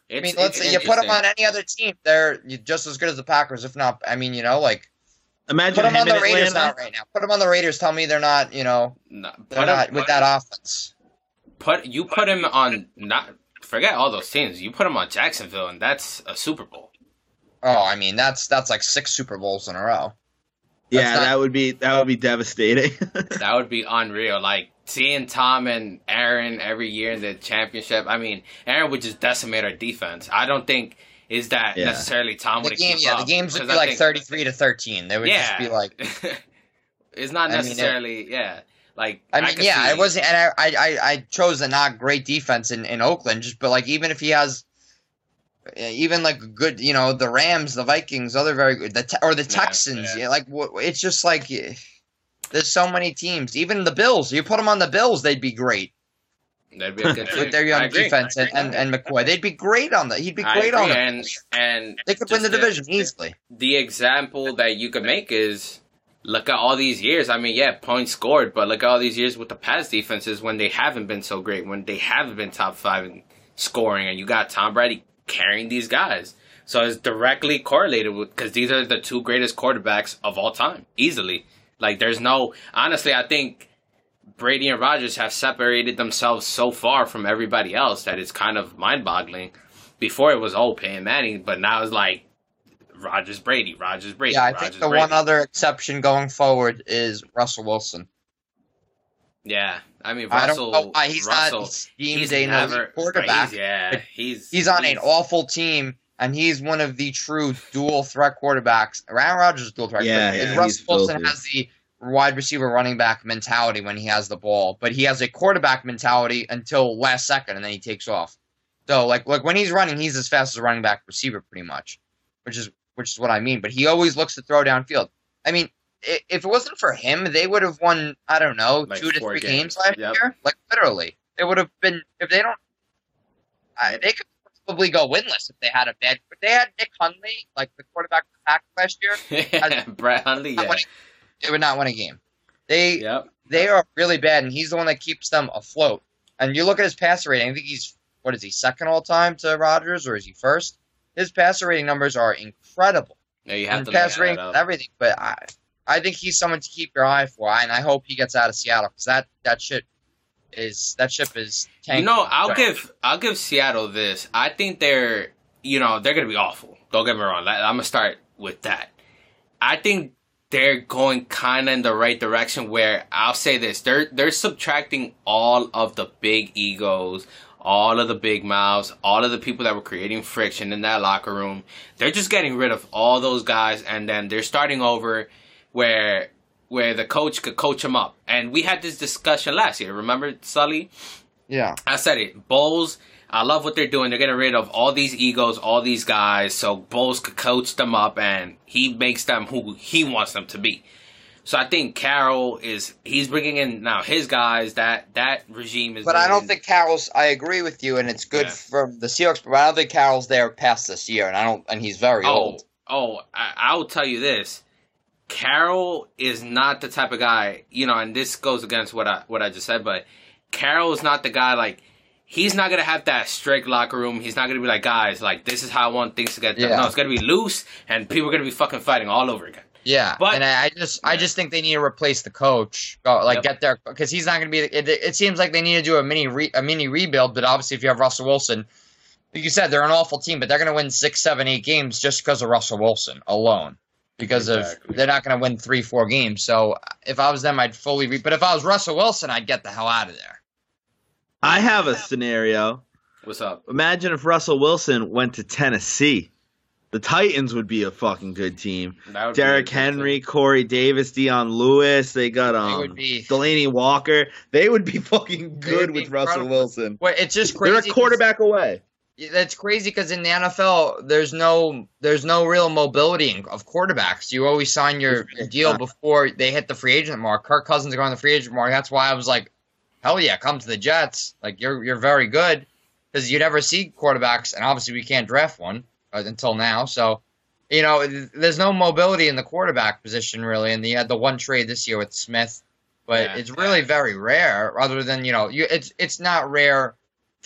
I mean, let's say you put them on any other team, they're just as good as the Packers, if not. I mean, you know, like Imagine put them him on the Raiders Atlanta. now, right now. Put them on the Raiders. Tell me they're not. You know, No, they're put not him, with put, that offense. put you put him on not forget all those teams. You put him on Jacksonville, and that's a Super Bowl. Oh, I mean, that's that's like six Super Bowls in a row. Yeah, not- that would be that would be devastating. That would be unreal. Like seeing Tom and Aaron every year in the championship. I mean, Aaron would just decimate our defense. I don't think is that Yeah. necessarily Tom The would game, keep yeah, up, the games would be I like think- thirty-three to thirteen. They would yeah, just be like, it's not I mean, it- necessarily. yeah, like I mean, could yeah, see- it wasn't, and I, I, I, I chose a not great defense in, in Oakland, just but like even if he has, even like good, you know, the Rams, the Vikings, other very good, the Te- or the Texans, yeah. yeah, like wh- it's just like eh, there's so many teams, even the Bills. You put them on the Bills, they'd be great. They'd be a good team. with their young defense and, and, and McCoy. They'd be great on that. He'd be great on it. and and They could win the division easily. the example that you could make is look at all these years. I mean, yeah, points scored, but look at all these years with the pass defenses when they haven't been so great, when they haven't been top five in scoring, and you got Tom Brady carrying these guys. So it's directly correlated with because these are the two greatest quarterbacks of all time, easily. Like, there's no honestly, I think Brady and Rodgers have separated themselves so far from everybody else that it's kind of mind-boggling. Before it was oh Peyton Manning, but now it's like Rodgers Brady, Rodgers Brady. Yeah, I Rodgers, think the Brady. one other exception going forward is Russell Wilson. Yeah, I mean I Russell. don't know why he's Russell, not deemed he's a never never, quarterback. He's, yeah, he's He's on an awful team, and he's one of the true dual threat quarterbacks. Aaron Rodgers is dual threat. Yeah, but yeah, Russell Wilson filthy. has the wide receiver running back mentality when he has the ball, but he has a quarterback mentality until last second, and then he takes off. So like like when he's running, he's as fast as a running back receiver, pretty much, which is which is what I mean. But he always looks to throw downfield. I mean, i- if it wasn't for him, they would have won. I don't know, Like two to three games. games, last Yep. year. Like literally, they would have been. If they don't, I, they could probably go winless if they had a bad. But they had Nick Hundley, like the quarterback for the Packers last year. Brett Hundley. Yeah. winning- They would not win a game. They Yep. they are really bad, and he's the one that keeps them afloat. And you look at his passer rating. I think he's what is he second all time to Rodgers, or is he first? His passer rating numbers are incredible. Yeah, you have And to pass rating that and up. everything. But I, I think he's someone to keep your eye for, and I hope he gets out of Seattle because that that shit is that ship is. You tanking. know, I'll Right. give I'll give Seattle this. I think they're you know they're gonna be awful. Don't get me wrong. Like, I'm gonna start with that. I think they're going kind of in the right direction. Where I'll say this: they're they're subtracting all of the big egos, all of the big mouths, all of the people that were creating friction in that locker room. They're just getting rid of all those guys, and then they're starting over where where the coach could coach them up. And we had this discussion last year. Remember, Sully? Yeah. I said it. Bowles, I love what they're doing. They're getting rid of all these egos, all these guys, so Bowles could coach them up and he makes them who he wants them to be. So I think Carroll is he's bringing in now his guys. That that regime is. But I don't think Carroll's. I agree with you, and it's good Yeah. for the Seahawks. But I don't think Carroll's there past this year, and I don't. And he's very Oh, old. oh, I, I will tell you this. Carroll is not the type of guy, you know, and this goes against what I what I just said, but Carroll is not the guy like he's not gonna have that strict locker room. He's not gonna be like guys, like this is how I want things to get done. Yeah. No, it's gonna be loose and people are gonna be fucking fighting all over again. Yeah, But- and I I just, I just think they need to replace the coach. Go, like Yep. get there because he's not going to be. It, it seems like they need to do a mini, re, a mini rebuild. But obviously, if you have Russell Wilson, like you said, they're an awful team, but they're going to win six, seven, eight games just because of Russell Wilson alone. Because Exactly. of they're not going to win three, four games. So if I was them, I'd fully. Re, but if I was Russell Wilson, I'd get the hell out of there. I have a scenario. What's up? Imagine if Russell Wilson went to Tennessee. The Titans would be a fucking good team. That would be a Derrick good Henry, Corey Davis, Dion Lewis. They got um would be. Delanie Walker. They would be fucking good would be with Russell incredible. Wilson. Well, it's just crazy. They're a quarterback away. That's crazy because in the NFL, there's no there's no real mobility of quarterbacks. You always sign your deal before they hit the free agent mark. Kirk Cousins are going on the free agent mark. That's why I was like, hell yeah, come to the Jets. Like you're you're very good because you never see quarterbacks, and obviously we can't draft one uh, until now. So you know, there's no mobility in the quarterback position really. And you had the one trade this year with Smith, but Yeah. it's really very rare. Other than you know, you it's it's not rare.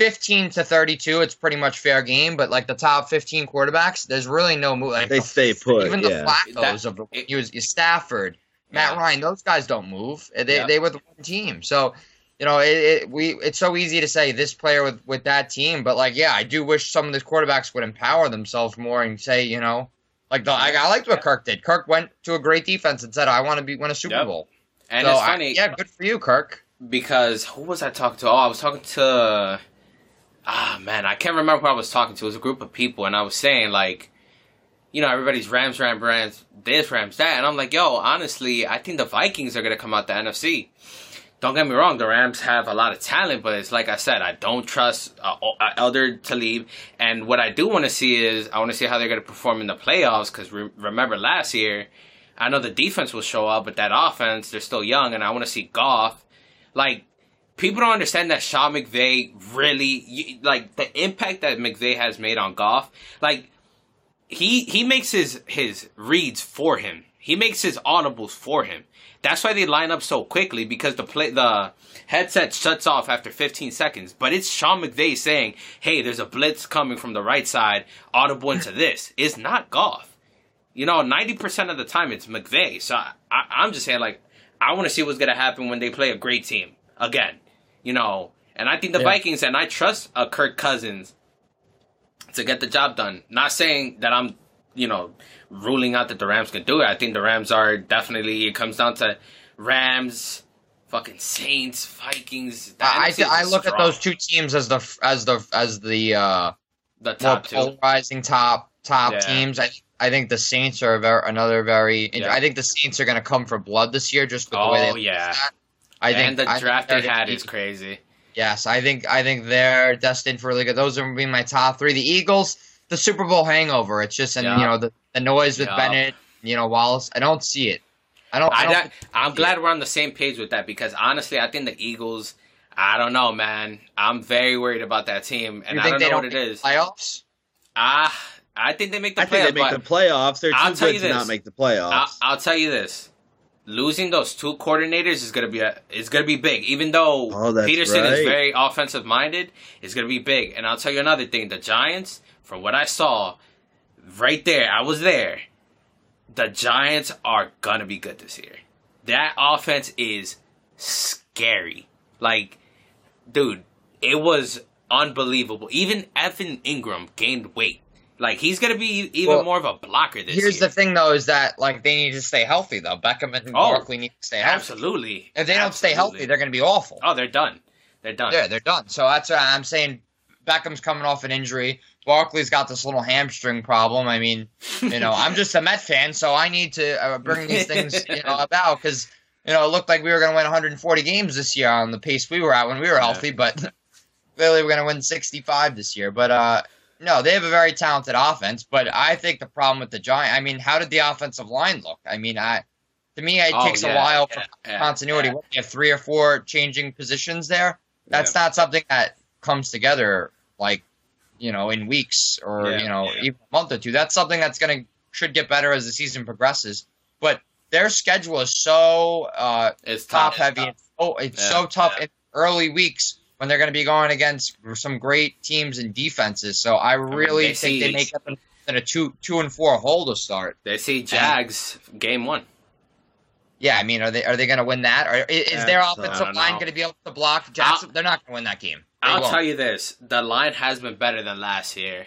15 to 32, it's pretty much fair game. But like the top 15 quarterbacks, there's really no move. Like They the- stay put, Even yeah. the Flacco's of the That- he was Stafford, Matt Yeah. Ryan, those guys don't move. Uh, they Yeah. they were the one team. So you know, it, it we it's so easy to say this player with with that team, but like yeah, I do wish some of these quarterbacks would empower themselves more and say you know. Like the, I, I liked what Kirk did. Kirk went to a great defense and said, "I want to be win a Super Yep. Bowl." And so it's I- funny. yeah, good for you, Kirk. because who was I talking to? Oh, I was talking to ah man, I can't remember who I was talking to. It was a group of people, and I was saying like, you know, everybody's Rams, Rams, Rams, this, Rams, that, and I'm like, yo, honestly, I think the Vikings are gonna come out the NFC. Don't get me wrong, the Rams have a lot of talent, but it's like I said, I don't trust uh, uh, Elder to leave. And what I do want to see is I want to see how they're going to perform in the playoffs. Because re- remember last year, I know the defense will show up, but that offense, they're still young, and I want to see Goff. Like people don't understand that Sean McVay really like the impact that McVay has made on Goff. Like he he makes his his reads for him. He makes his audibles for him. That's why they line up so quickly because the play the headset shuts off after 15 seconds. But it's Sean McVay saying, "Hey, there's a blitz coming from the right side. Audible into this." It's not Goff. You know, 90% of the time it's McVay. So I, I, I'm just saying, like, I want to see what's gonna happen when they play a great team again. You know, and I think the Yeah. Vikings and I trust a Kirk Cousins to get the job done. Not saying that I'm, you know, ruling out that the Rams can do it. I think the Rams are definitely. It comes down to Rams, fucking Saints, Vikings. I, I, I look at those two teams as the as the as the uh, the top two. polarizing top top Yeah. teams. I I think the Saints are another very. Yeah. I think the Saints are going to come for blood this year, just with the way they. Oh yeah, I think and the I draft they're had be- is crazy. Yes, I think I think they're destined for really good. Those are going to be my top three. The Eagles, the Super Bowl hangover. It's just and Yeah. you know the, the noise with Yeah. Bennett, you know Wallace. I don't see it. I don't. I I, don't don't- I'm glad we're on the same page with that because honestly, I think the Eagles. I don't know, man. I'm very worried about that team, and you I don't they know don't what it make is. Playoffs. Ah, I think they make the I think playoffs. they make the playoffs. They're I'll too tell good you to not make the playoffs. I'll, I'll tell you this: losing those two coordinators is gonna be a is gonna be big. Even though Oh, Pederson is very offensive minded, it's gonna be big. And I'll tell you another thing: the Giants, from what I saw, right there, I was there. The Giants are gonna be good this year. That offense is scary. Like, dude, it was unbelievable. Even Evan Engram gained weight. Like he's gonna be even Well, more of a blocker this year. Here's year. the thing, though, is that like they need to stay healthy, though. Beckham and Oh, Barkley need to stay healthy. Absolutely. If they don't stay healthy, they're going to be awful. Oh, they're done. They're done. Yeah, they're done. So that's why I'm saying Beckham's coming off an injury. Barkley's got this little hamstring problem. I mean, you know, I'm just a Met fan, so I need to uh, bring these things you know about because you know it looked like we were going to win 140 games this year on the pace we were at when we were healthy, but clearly we're going to win 65 this year. But uh, no, they have a very talented offense. But I think the problem with the Giants, I mean, how did the offensive line look? I mean, I to me it Oh, takes a while yeah, for yeah, continuity. yeah. What, You have three or four changing positions there. That's not something that comes together like you know in weeks or Yeah, you know yeah. even a month or two. That's something that's gonna should get better as the season progresses. But their schedule is so uh, It's top heavy. It's, oh, it's Yeah, so tough yeah. in early weeks when they're going to be going against some great teams and defenses. So I really they think they make up in a two two and four hole to start. They see Jags game one. Yeah, I mean, are they are they going to win that? Or i- is, their offensive line going to be able to block Jackson? They're not going to win that game. They I'll won't. tell you this: the line has been better than last year.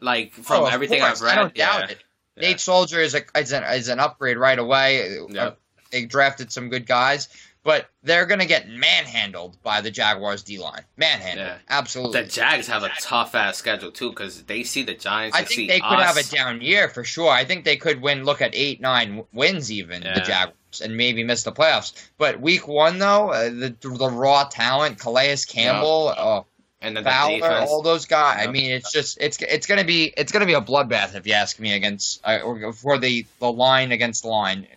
Like from Oh, everything course, I've read, I don't yeah. doubt it. Yeah. Nate Solder is a is an, is an upgrade right away. Uh, They drafted some good guys, but they're going to get manhandled by the Jaguars D line. Manhandled, Yeah. absolutely. The Jags have a tough ass schedule too because they see the Giants. I think they could us. have a down year for sure. I think they could win. Look at eight, nine wins even Yeah. the Jaguars and maybe miss the playoffs. But week one though, uh, the the raw talent, Calais Campbell, oh, and then the Fowler, defense. all those guys. I mean, it's just it's it's gonna be it's gonna be a bloodbath if you ask me against uh, or for the the line against the line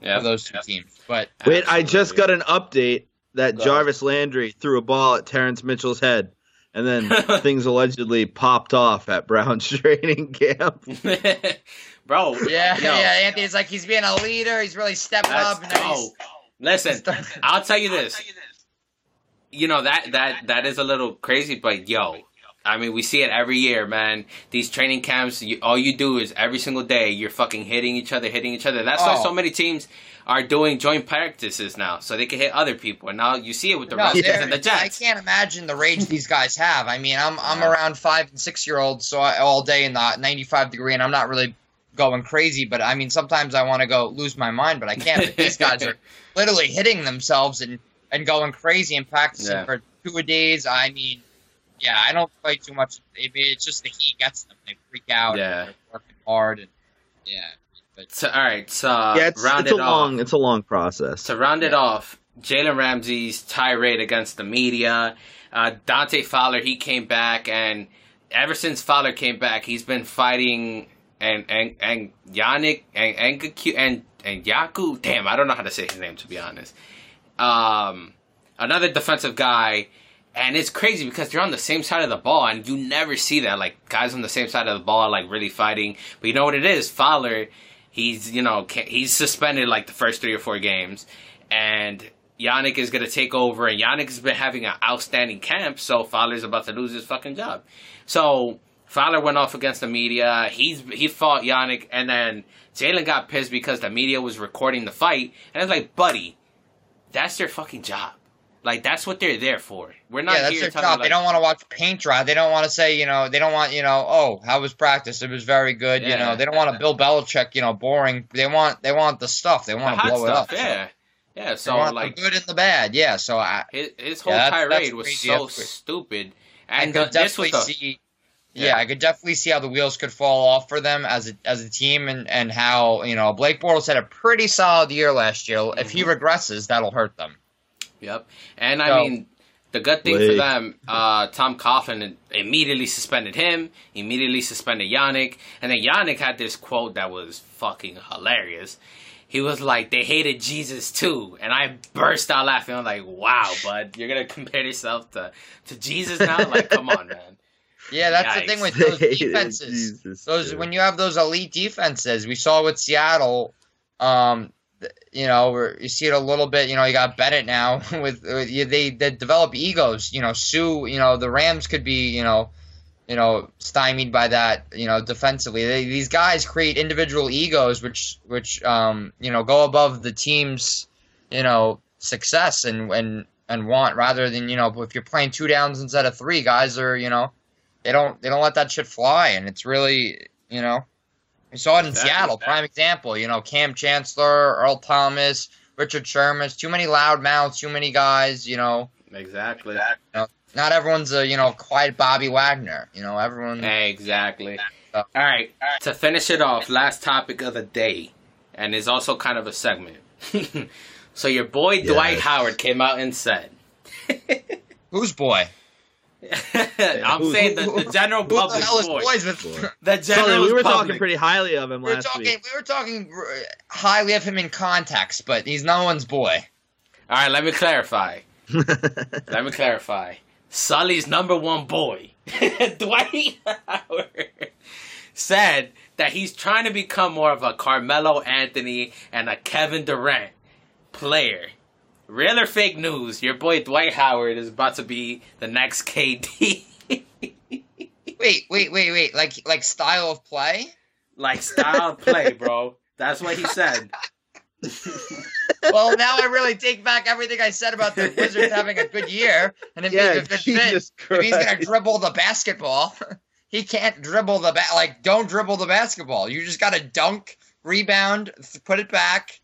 yeah, for those two teams. But Wait, I just got an update that Go. Jarvis Landry threw a ball at Terrance Mitchell's head, and then things allegedly popped off at Brown's training camp. bro. yeah, yo, yeah, Anthony's like he's being a leader. He's really stepping Let's up. And now go. Listen, I'll tell you this. You know that that that is a little crazy, but yo, I mean, we see it every year, man. These training camps, you, all you do is every single day you're fucking hitting each other, hitting each other. That's why Oh. so many teams are doing joint practices now, so they can hit other people. And now you see it with the No, Redskins and the Jets. I can't imagine the rage these guys have. I mean, I'm I'm Yeah. around five and six year olds, so I, all day in the 95 degree, and I'm not really going crazy. But I mean, sometimes I want to go lose my mind, but I can't. But these guys are literally hitting themselves and and going crazy and practicing Yeah. for two a days. I mean, yeah, I don't play too much. I mean, it's just the heat gets them. They freak out. Yeah. and they're working hard, and yeah. But So, all right, so yeah, it's, round it's a off. long, it's a long process. To round it off, Jalen Ramsey's tirade against the media. Uh, Dante Fowler, he came back, and ever since Fowler came back, he's been fighting and and and Yannick and and and and Yaku. Damn, I don't know how to say his name to be honest. Um, another defensive guy. And it's crazy because they're on the same side of the ball, and you never see that. Like guys on the same side of the ball, like really fighting. But you know what it is? Fowler, he's you know he's suspended like the first three or four games, and Yannick is gonna take over. And Yannick has been having an outstanding camp, so Fowler's about to lose his fucking job. So Fowler went off against the media. He's he fought Yannick, and then Jalen got pissed because the media was recording the fight, and it's like, buddy, that's their fucking job. Like that's what they're there for. We're not yeah, that's here their talking job. like, they don't want to watch paint dry. They don't want to say, you know, they don't want, you know, oh, how was practice? It was very good. You know, they don't want to Bill Belichick, you know, boring. They want, they want the stuff. They the want to blow stuff. it up. Yeah, yeah. So like the good and the bad. Yeah. So I, his, his whole Yeah, that's- that's tirade was so stupid, I and could the, this was definitely the see. Yeah, Yeah. I could definitely see how the wheels could fall off for them as a as a team, and and how you know Blake Bortles had a pretty solid year last year. If he Mm-hmm. regresses, that'll hurt them. Yep. And I So- mean, the good thing for them, uh, Tom Coughlin immediately suspended him, immediately suspended Yannick, and then Yannick had this quote that was fucking hilarious. He was like, they hated Jesus too. And I burst out laughing. I'm like, wow, bud, you're going to compare yourself to, to Jesus now? Like, come on, man. Yeah, that's the thing with those defenses. Jesus, those dude. when you have those elite defenses, we saw with Seattle. Um, th- you know, you see it a little bit. You know, you got Bennett now with, with they they develop egos. You know, Suh. You know, the Rams could be. You know, you know, stymied by that. You know, defensively, they, these guys create individual egos, which which um you know go above the team's you know success and and and want rather than you know if you're playing two downs instead of three, guys are you know they don't they don't let that shit fly, and it's really you know we saw it in Exactly. Seattle, prime example. You know, Kam Chancellor, Earl Thomas, Richard Sherman, too many loud mouths, too many guys. You know, Exactly. not everyone's a you know quiet Bobby Wagner. You know, everyone. Exactly. Uh, All right. To finish it off, last topic of the day, and is also kind of a segment. so your boy Dwight Howard came out and said, Whose boy? "I'm Who- saying the, who- the general Who the public hell is boy, boys with? The general Sully, we were public. talking pretty highly of him We were last talking. week. We were talking highly of him in context, but he's no one's boy. All right, let me clarify. Let me clarify. Sully's number one boy, Dwight Howard, said that he's trying to become more of a Carmelo Anthony and a Kevin Durant player. Real or fake news? Your boy Dwight Howard is about to be the next KD. Wait, wait, wait, wait. Like like style of play? like style of play, bro. That's what he said. well, now I really take back everything I said about the Wizards having a good year, and if yeah, he's a good fit, Jesus if he's gonna dribble the basketball, he can't dribble the ba- like. Don't dribble the basketball. You just gotta dunk, rebound, th- put it back,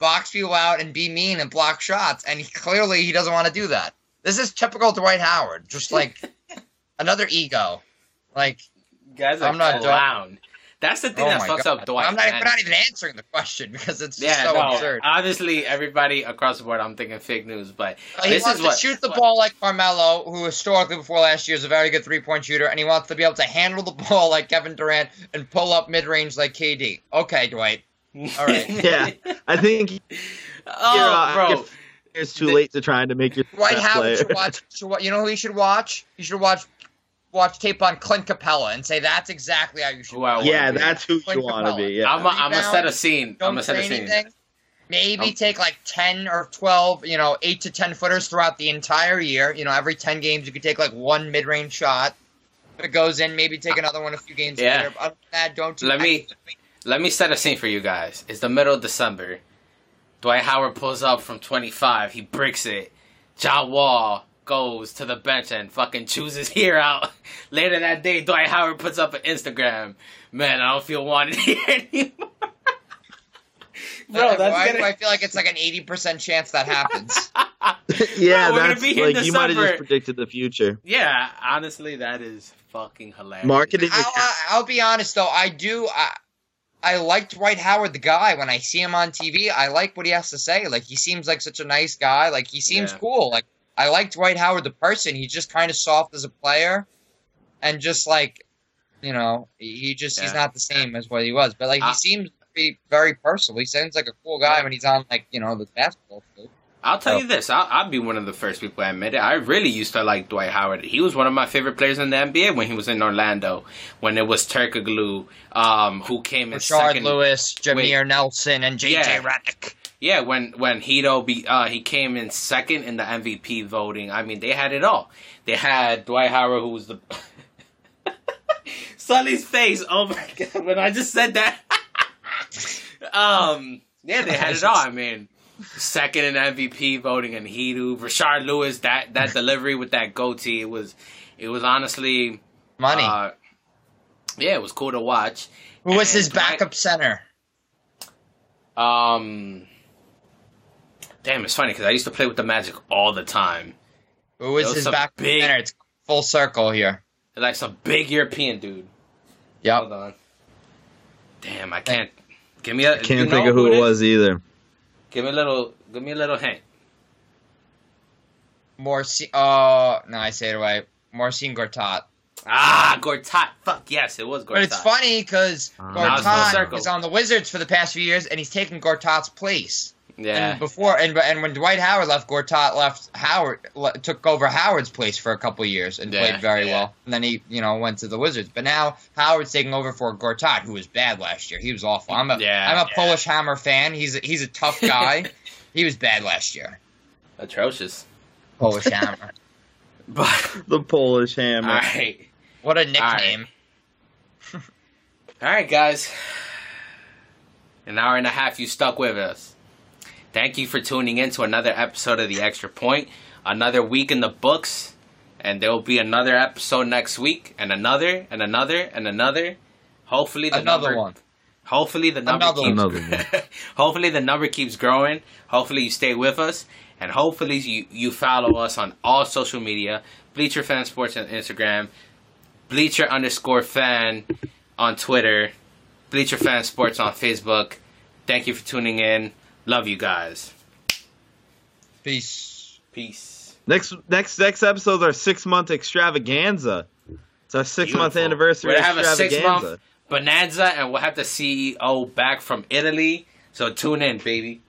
box people out, and be mean and block shots. And he, clearly, he doesn't want to do that. This is typical Dwight Howard, just like another ego. Like, Guys, I'm not clown. That's the thing oh that my fucks God. up Dwight. I'm not, man. we're not even answering the question because it's just Yeah, so no. absurd. Obviously, everybody across the board, I'm thinking fake news, but Uh, he this wants is what to shoot the ball like Carmelo, who historically before last year is a very good three point shooter, and he wants to be able to handle the ball like Kevin Durant and pull up mid range like KD. Okay, Dwight. All right. Yeah. I think oh, uh, bro. you're- it's too late to trying to make your Dwight best Howard should watch. Should, wa- you know who you should watch? You should watch watch tape on Clint Capela and say that's exactly how you should. Who watch. Yeah, be. that's who you want to be. Yeah. I'm gonna set a scene. I'm Don't gonna set a say scene. anything. Maybe Um, take like ten or twelve, you know, eight to ten footers throughout the entire year. You know, every ten games you could take like one mid range shot. If it goes in, maybe take another one a few games Yeah. later. But other than that, don't do Let me- Let me set a scene for you guys. It's the middle of December. Dwight Howard pulls up from 25. He bricks it. John Wall goes to the bench and fucking chooses here out. Later that day, Dwight Howard puts up an Instagram. Man, I don't feel wanted here anymore. Bro, that's do gonna. I feel like it's like an eighty percent chance that happens? yeah, Bro, that's be here in like you might have just predicted the future. Yeah, honestly, that is fucking hilarious. Marketing. I'll, I'll- I'll be honest though, I do. I, I liked Dwight Howard, the guy. When I see him on TV, I like what he has to say. Like he seems like such a nice guy. Like he seems Yeah. cool. Like I like Dwight Howard, the person. He's just kind of soft as a player, and just like, you know, he just he's not the same as what he was. But like he seems to be very personal. He seems like a cool guy when he's on like you know the basketball field. I'll tell Oh. you this. I'll, I'll be one of the first people to admit it. I really used to like Dwight Howard. He was one of my favorite players in the NBA when he was in Orlando. When it was Turkoglu, um, who came in Rashard second. Lewis, Jameer Wait. Nelson, and JJ Yeah. Redick. Yeah, when when Hedo be uh, he came in second in the MVP voting. I mean, they had it all. They had Dwight Howard, who was the Sully's face. Oh my god! When I just said that, um, yeah, they had it all. I mean, second in MVP voting, and Hedo, Rashard Lewis. That that delivery with that goatee, it was it was honestly Money. Uh, yeah, it was cool to watch. Who was and his Dwight- backup center? Um, damn, it's funny because I used to play with the Magic all the time. Who was Those his backup big- center? It's full circle here. Like some big European dude. Yeah. Hold on. Damn, I can't. Give me a. I can't think know of who it it is? was either. Give me a little. Give me a little hint. Morsi. Oh no, I say it away. Marcin Gortat. Ah, Gortat. Fuck yes, it was Gortat. But it's funny because Ah. Now it's full Gortat circle. is on the Wizards for the past few years, and he's taken Gortat's place. Yeah. And before, and and when Dwight Howard left, Gortat left Howard le- took over Howard's place for a couple years and Yeah, played very yeah. well. And then he, you know, went to the Wizards. But now Howard's taking over for Gortat, who was bad last year. He was awful. I'm a Yeah, am a yeah. Polish Hammer fan. He's a, he's a tough guy. he was bad last year. Atrocious. Polish Hammer. But The Polish Hammer. right, What a right. nickname. all right, guys. An hour and a half, you stuck with us. Thank you for tuning in to another episode of the Extra Point. Another week in the books, and there will be another episode next week, and another, and another, and another. Hopefully, the Another number, one. Hopefully the number Another keeps Another hopefully the number keeps growing. Hopefully you stay with us, and hopefully you you follow us on all social media: Bleacher Fan Sports on Instagram, Bleacher underscore Fan on Twitter, Bleacher Fan Sports on Facebook. Thank you for tuning in. Love you guys. Peace. Peace. Next next next episode's our six month extravaganza. It's our six month anniversary We're gonna have a six month bonanza, and we'll have the CEO back from Italy. So tune in, baby.